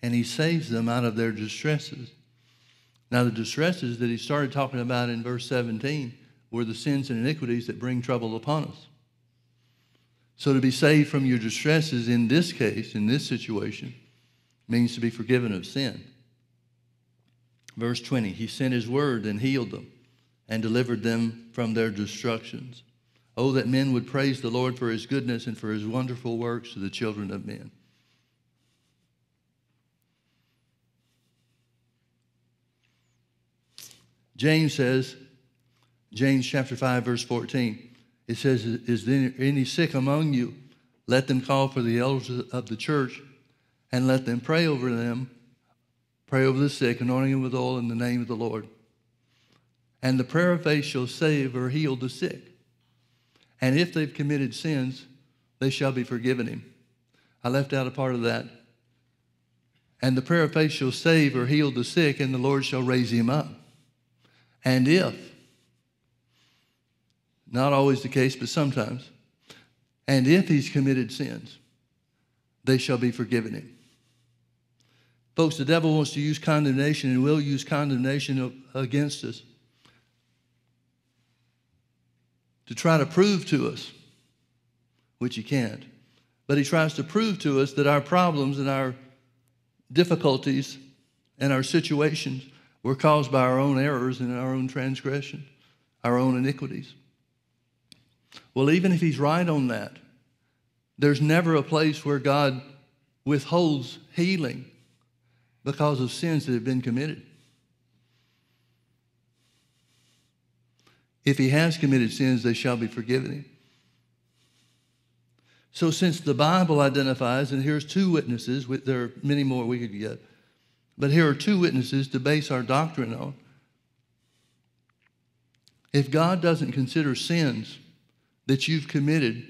and he saves them out of their distresses. Now, the distresses that he started talking about in verse 17 were the sins and iniquities that bring trouble upon us. So, to be saved from your distresses in this case, in this situation, means to be forgiven of sin. Verse 20 He sent His word and healed them and delivered them from their destructions. Oh, that men would praise the Lord for His goodness and for His wonderful works to the children of men. James says, James chapter 5, verse 14, it says, Is there any sick among you? Let them call for the elders of the church and let them pray over them, pray over the sick, anointing them with oil in the name of the Lord. And the prayer of faith shall save or heal the sick. And if they've committed sins, they shall be forgiven him. I left out a part of that. And the prayer of faith shall save or heal the sick, and the Lord shall raise him up. And if, not always the case, but sometimes, and if he's committed sins, they shall be forgiven him. Folks, the devil wants to use condemnation and will use condemnation against us to try to prove to us, which he can't, but he tries to prove to us that our problems and our difficulties and our situations were caused by our own errors and our own transgression, our own iniquities. Well, even if he's right on that, there's never a place where God withholds healing because of sins that have been committed. If he has committed sins, they shall be forgiven him. So, since the Bible identifies, and here's two witnesses, there are many more we could get, but here are two witnesses to base our doctrine on. If God doesn't consider sins that you've committed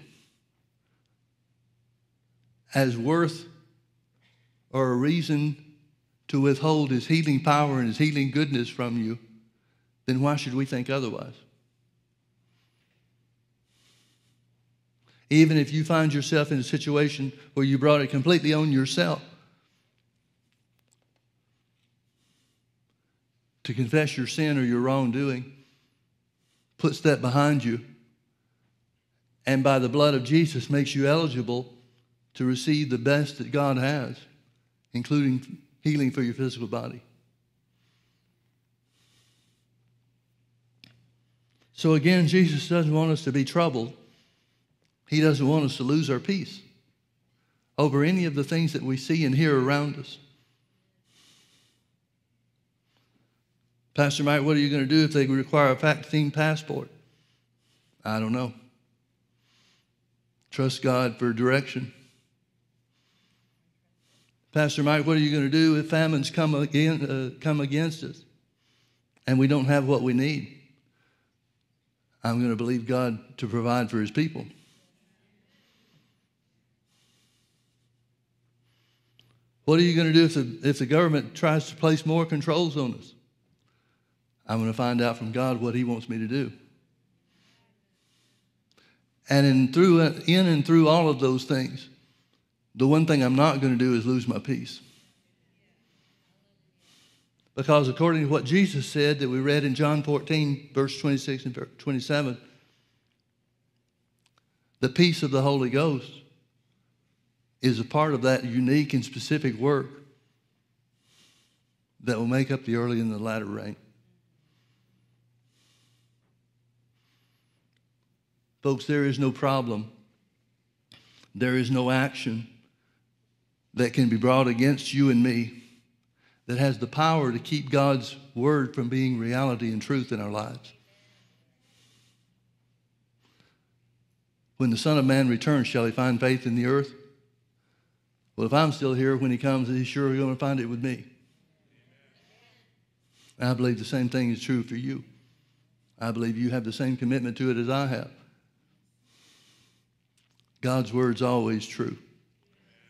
as worth or a reason to withhold his healing power and his healing goodness from you, then why should we think otherwise? Even if you find yourself in a situation where you brought it completely on yourself, to confess your sin or your wrongdoing, puts that behind you, and by the blood of Jesus makes you eligible to receive the best that God has, including healing for your physical body. So again, Jesus doesn't want us to be troubled. He doesn't want us to lose our peace over any of the things that we see and hear around us. Pastor Mike, what are you going to do if they require a vaccine passport? I don't know. Trust God for direction. Pastor Mike, what are you going to do if famines come, again, uh, come against us and we don't have what we need? I'm going to believe God to provide for his people. What are you going to do if the, if the government tries to place more controls on us? I'm going to find out from God what he wants me to do. And in, through, in and through all of those things, the one thing I'm not going to do is lose my peace. Because according to what Jesus said that we read in John 14, verse 26 and 27, the peace of the Holy Ghost is a part of that unique and specific work that will make up the early and the latter rain. Folks, there is no problem, there is no action that can be brought against you and me that has the power to keep God's word from being reality and truth in our lives. When the Son of Man returns, shall he find faith in the earth? Well, if I'm still here when he comes, he's sure going to find it with me. I believe the same thing is true for you. I believe you have the same commitment to it as I have. God's word's always true.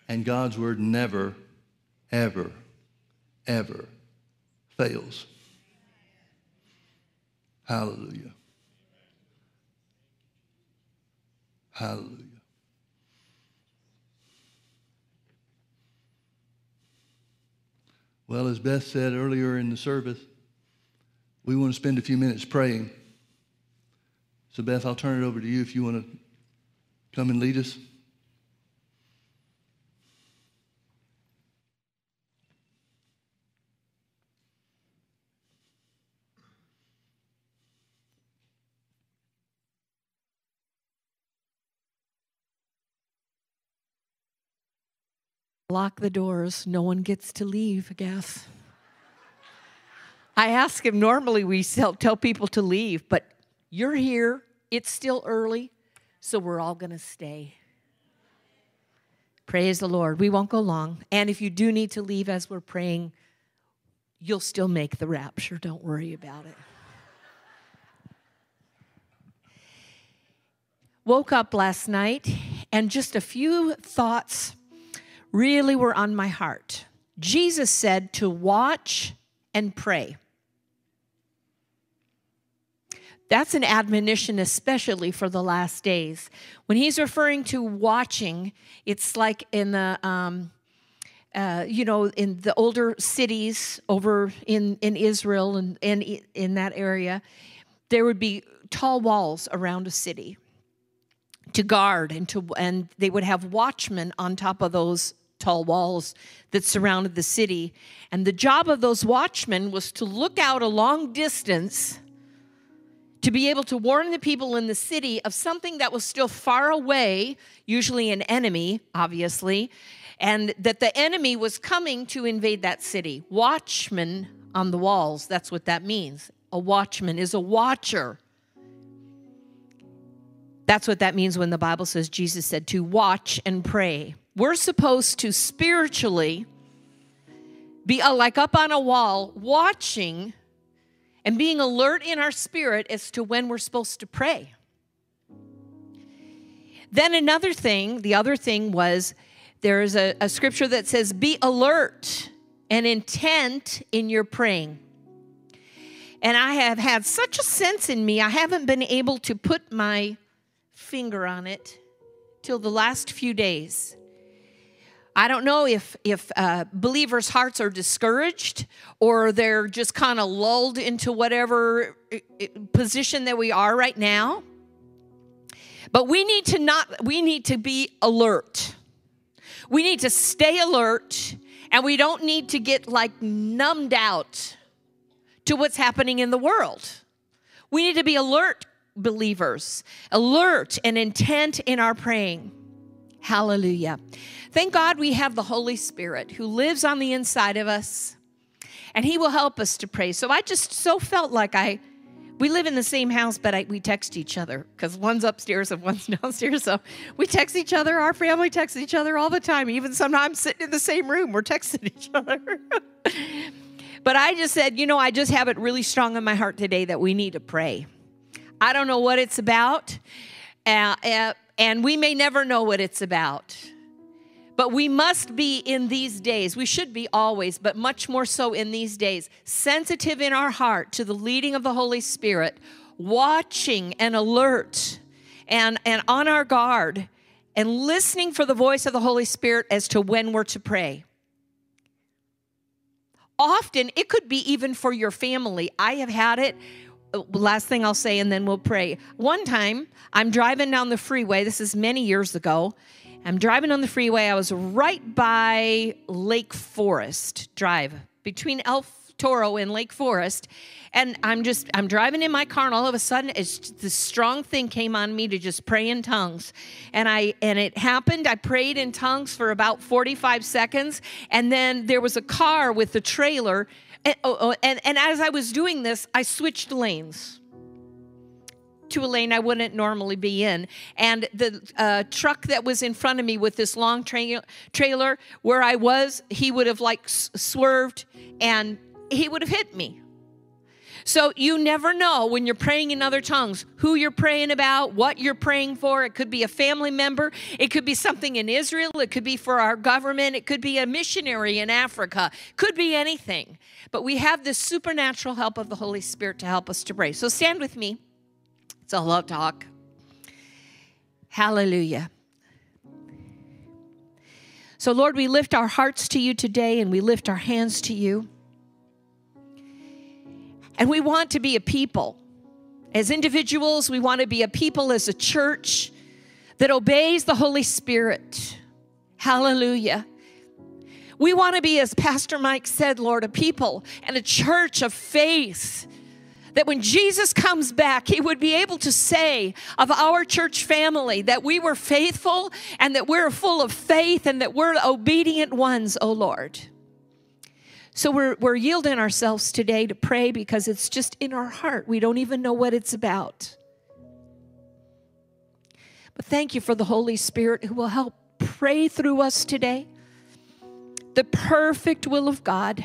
And God's word never, ever ever fails. Hallelujah. Hallelujah. Well, as Beth said earlier in the service, we want to spend a few minutes praying. So, Beth, I'll turn it over to you if you want to come and lead us. Lock the doors. No one gets to leave, I guess. I ask him, normally we tell, people to leave, but you're here. It's still early, so we're all going to stay. Praise the Lord. We won't go long. And if you do need to leave as we're praying, you'll still make the rapture. Don't worry about it. Woke up last night and just a few thoughts really were on my heart. Jesus said to watch and pray. That's an admonition, especially for the last days. When he's referring to watching, it's like in the, um, uh, you know, in the older cities over in, in Israel and, and in that area, there would be tall walls around a city to guard and to and they would have watchmen on top of those tall walls that surrounded the city. And the job of those watchmen was to look out a long distance to be able to warn the people in the city of something that was still far away, usually an enemy, obviously, and that the enemy was coming to invade that city. Watchmen on the walls, that's what that means. A watchman is a watcher. That's what that means when the Bible says Jesus said to watch and pray. We're supposed to spiritually be uh, like up on a wall watching and being alert in our spirit as to when we're supposed to pray. Then another thing, the other thing was there is a, a scripture that says, Be alert and intent in your praying. And I have had such a sense in me, I haven't been able to put my finger on it till the last few days. I don't know if if uh, believers' hearts are discouraged or they're just kind of lulled into whatever uh, uh, position that we are right now. But we need to not we need to be alert. We need to stay alert and we don't need to get like numbed out to what's happening in the world. We need to be alert believers, alert and intent in our praying. Hallelujah. Thank God we have the Holy Spirit who lives on the inside of us and he will help us to pray. So I just so felt like I we live in the same house, but I, we text each other because one's upstairs and one's downstairs. So we text each other. Our family texts each other all the time. Even sometimes sitting in the same room, we're texting each other. but I just said, you know, I just have it really strong in my heart today that we need to pray. I don't know what it's about, uh, uh, and we may never know what it's about. But we must be in these days, we should be always, but much more so in these days, sensitive in our heart to the leading of the Holy Spirit, watching and alert and, and on our guard and listening for the voice of the Holy Spirit as to when we're to pray. Often it could be even for your family. I have had it uh, last thing I'll say, and then we'll pray. One time, I'm driving down the freeway. This is many years ago, I'm driving on the freeway. I was right by Lake Forest Drive between El Toro and Lake Forest. And I'm just, I'm driving in my car, and all of a sudden, it's this strong thing came on me to just pray in tongues. And I, and it happened. I prayed in tongues for about 45 seconds. And then there was a car with the trailer. And, oh, oh and, and as I was doing this, I switched lanes to a lane I wouldn't normally be in. And the uh, truck that was in front of me with this long tra- trailer, where I was, he would have like s- swerved and he would have hit me. So you never know when you're praying in other tongues who you're praying about, what you're praying for. It could be a family member, it could be something in Israel, it could be for our government, it could be a missionary in Africa, could be anything. But we have this supernatural help of the Holy Spirit to help us to pray. So stand with me. It's a lot talk. Hallelujah. So, Lord, we lift our hearts to you today and we lift our hands to you. And we want to be a people. As individuals, we want to be a people as a church that obeys the Holy Spirit. Hallelujah. We want to be, as Pastor Mike said, Lord, a people and a church of faith that when Jesus comes back, he would be able to say of our church family that we were faithful and that we're full of faith and that we're obedient ones, oh Lord. So we're, we're yielding ourselves today to pray because it's just in our heart. We don't even know what it's about. But thank you for the Holy Spirit who will help pray through us today the perfect will of God.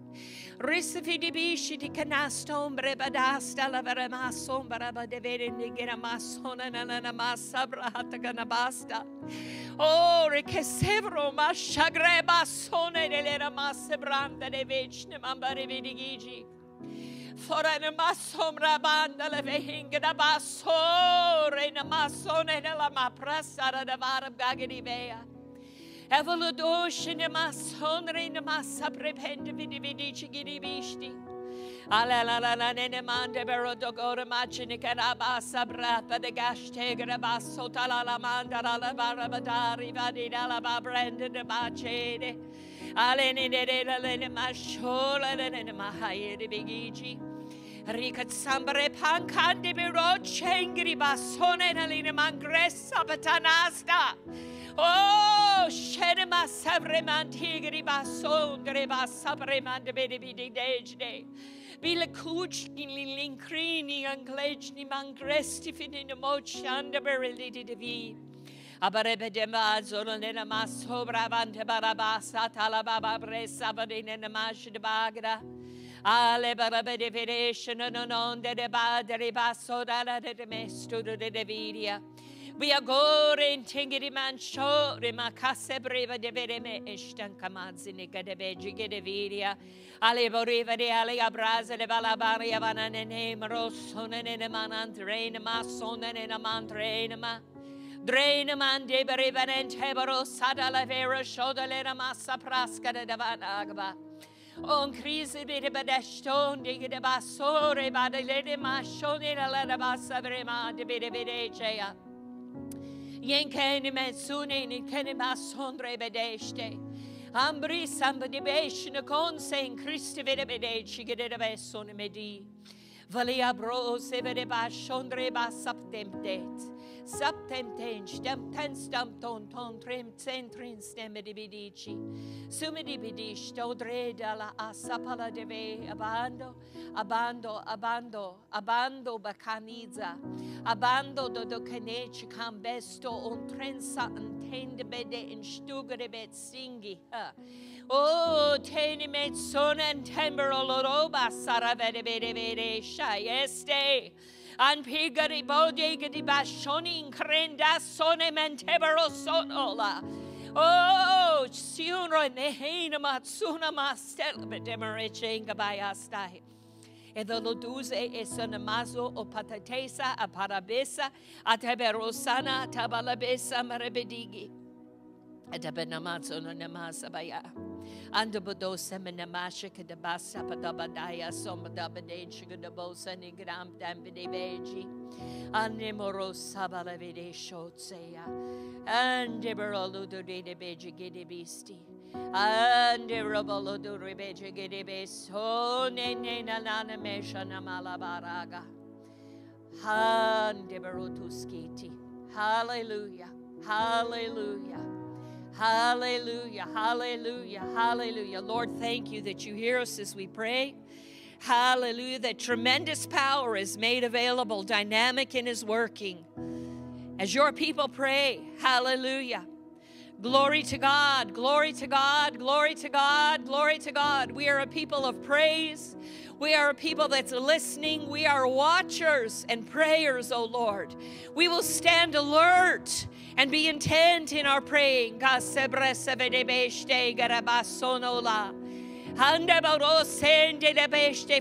Risifi di canastom brebadasta la verema sombra ba de vere nigera masona na na massa brata ganabasta. Ore oh, che sevro ma shagreba sone delle masse branda de vecne mambare vedigigi. Fora ne masombra banda le vehinga da basore na masone ma prasara da vara gagri vea. Evoludoshin masonre na masa prepende vidi vidi chigiri bishti. Alalala nene mande bero dogora machini karabasa brata de gashte grabaso talala mandara la barabadari vadina la babrende de bachede. Alene lene ne mahaye de bigiji. Rikat sambare pankande bero chengri basone na line mangressa batanasta. Oh, shenema savreman tigri bason greba savreman de bede bide dejde. Bile kuchni linkrini anglejni mangresti finine mochi anda berilidi de vi. Abarebe de mazolo nena maso bravante barabasa talababa bresa badine namash de bagra. Ale barabe de vedesha no non de baso de de de vidia. Vi agore in tingiri man shore ma casse breva de vere me estan kamazzi ne gade beji gede viria. Ale boreva de ale abraza de valabari avana ne name rosso ne manantre ne ma sonne ne mantre ne ma. Drain mande berevenente baro sadala vera shodalera massa praskara davanagba. On crisi bide badeston de de basore badele ma shone la bassa brema de chea. Yenkeni mensune ni keni basondre bedeste. Ambri samba di besne con se in Christi vede bedeci che de besone medi. Valia bro se vede basondre basaptemtet. Saptemten stemten stamton ton trim centrin stemme di bidici. Sume di bidici to dreda la asapala deve abando, abando, abando, abando bacaniza, abando do do caneci cambesto on trensa intende bede in stugere bet singi. Oh, teni met sonen tembero loroba saravede vede vede sha este. An pigari bodega di bashoni crenda sone mentebero sonola. Oh, siunro nehina matsuna mastel bedemere chenga bayastai. E the loduze e sonamazo o patatesa a parabesa a teberosana tabalabesa marebedigi. Atabenamazo no namasabaya. Bodo semenamasha kadabasa padabadaya somadabade chigadabosa nigram dambidebeji. Anemoro sabalavide shotseya. Andeberolo do de beji gidibisti. Anderobolo do rebeji gidibis. Oh, ne ne na na na mesha na malabaraga. Hallelujah. Hallelujah. Hallelujah, hallelujah, hallelujah. Lord, thank you that you hear us as we pray. Hallelujah, that tremendous power is made available, dynamic and is working. As your people pray, hallelujah. Glory to God, glory to God, glory to God, glory to God. We are a people of praise. We are a people that's listening. We are watchers and prayers, O Lord. We will stand alert and be intent in our praying.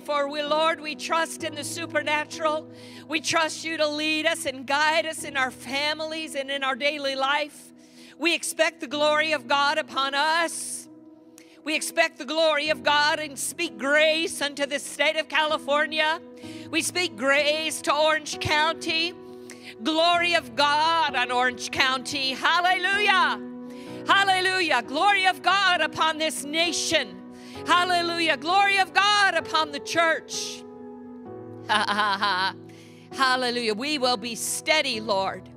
For we, Lord, we trust in the supernatural. We trust you to lead us and guide us in our families and in our daily life. We expect the glory of God upon us. We expect the glory of God and speak grace unto the state of California. We speak grace to Orange County. Glory of God on Orange County. Hallelujah. Hallelujah. Glory of God upon this nation. Hallelujah. Glory of God upon the church. Ha ha ha. Hallelujah. We will be steady, Lord.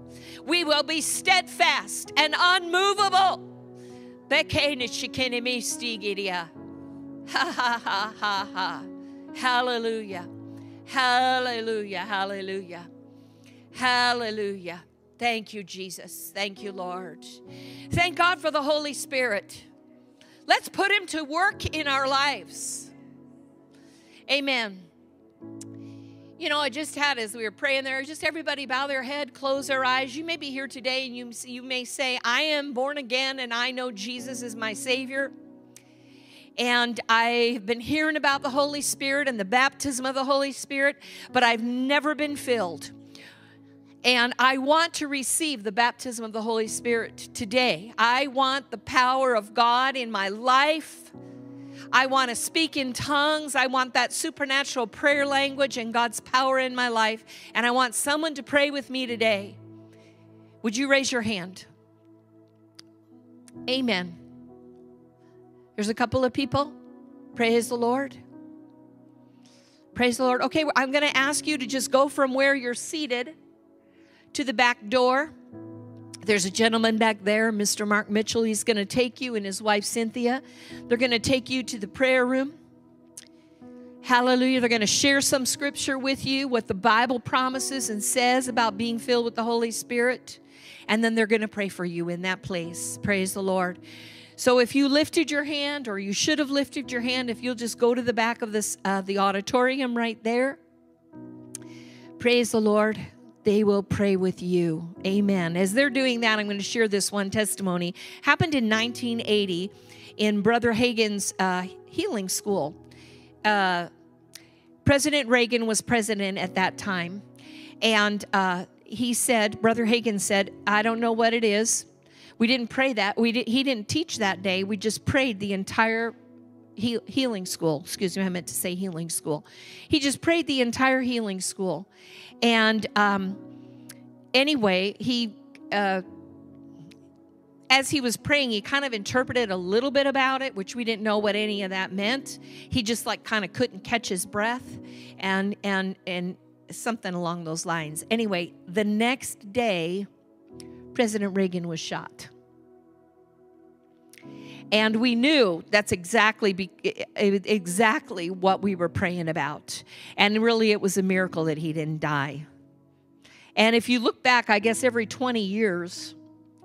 We will be steadfast and unmovable. Ha ha ha ha ha. Hallelujah. Hallelujah. Hallelujah. Hallelujah. Thank you, Jesus. Thank you, Lord. Thank God for the Holy Spirit. Let's put Him to work in our lives. Amen. You know, I just had as we were praying there, just everybody bow their head, close their eyes. You may be here today and you, you may say, I am born again and I know Jesus is my Savior. And I've been hearing about the Holy Spirit and the baptism of the Holy Spirit, but I've never been filled. And I want to receive the baptism of the Holy Spirit today. I want the power of God in my life. I want to speak in tongues. I want that supernatural prayer language and God's power in my life. And I want someone to pray with me today. Would you raise your hand? Amen. There's a couple of people. Praise the Lord. Praise the Lord. Okay, I'm going to ask you to just go from where you're seated to the back door. There's a gentleman back there, Mr. Mark Mitchell. He's going to take you and his wife Cynthia. They're going to take you to the prayer room. Hallelujah. They're going to share some scripture with you, what the Bible promises and says about being filled with the Holy Spirit. And then they're going to pray for you in that place. Praise the Lord. So if you lifted your hand, or you should have lifted your hand, if you'll just go to the back of this uh, the auditorium right there. Praise the Lord they will pray with you. Amen. As they're doing that, I'm going to share this one testimony. Happened in 1980 in Brother Hagin's uh, healing school. Uh, president Reagan was president at that time. And uh, he said, Brother Hagin said, I don't know what it is. We didn't pray that. We did, he didn't teach that day. We just prayed the entire heal, healing school. Excuse me, I meant to say healing school. He just prayed the entire healing school. And um, anyway, he, uh, as he was praying, he kind of interpreted a little bit about it, which we didn't know what any of that meant. He just like kind of couldn't catch his breath, and and and something along those lines. Anyway, the next day, President Reagan was shot. And we knew that's exactly exactly what we were praying about. And really it was a miracle that he didn't die. And if you look back, I guess every 20 years,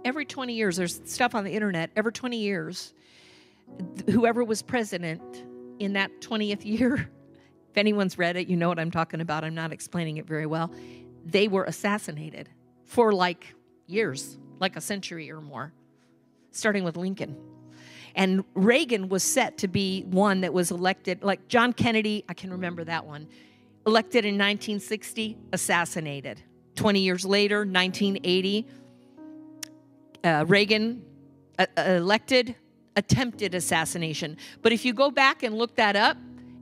every 20 years there's stuff on the internet, every 20 years whoever was president in that 20th year if anyone's read it, you know what I'm talking about. I'm not explaining it very well. They were assassinated for like years, like a century or more, starting with Lincoln. And Reagan was set to be one that was elected, like John Kennedy, I can remember that one, elected in 1960, assassinated. 20 years later, 1980, uh, Reagan uh, elected, attempted assassination. But if you go back and look that up,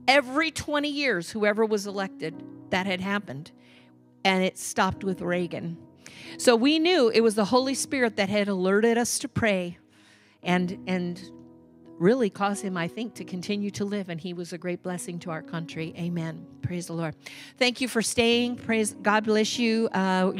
every 20 years, whoever was elected, that had happened. And it stopped with Reagan. So we knew it was the Holy Spirit that had alerted us to pray and, and really caused him, I think, to continue to live. And he was a great blessing to our country. Amen. Praise the Lord. Thank you for staying. Praise God bless you. Uh,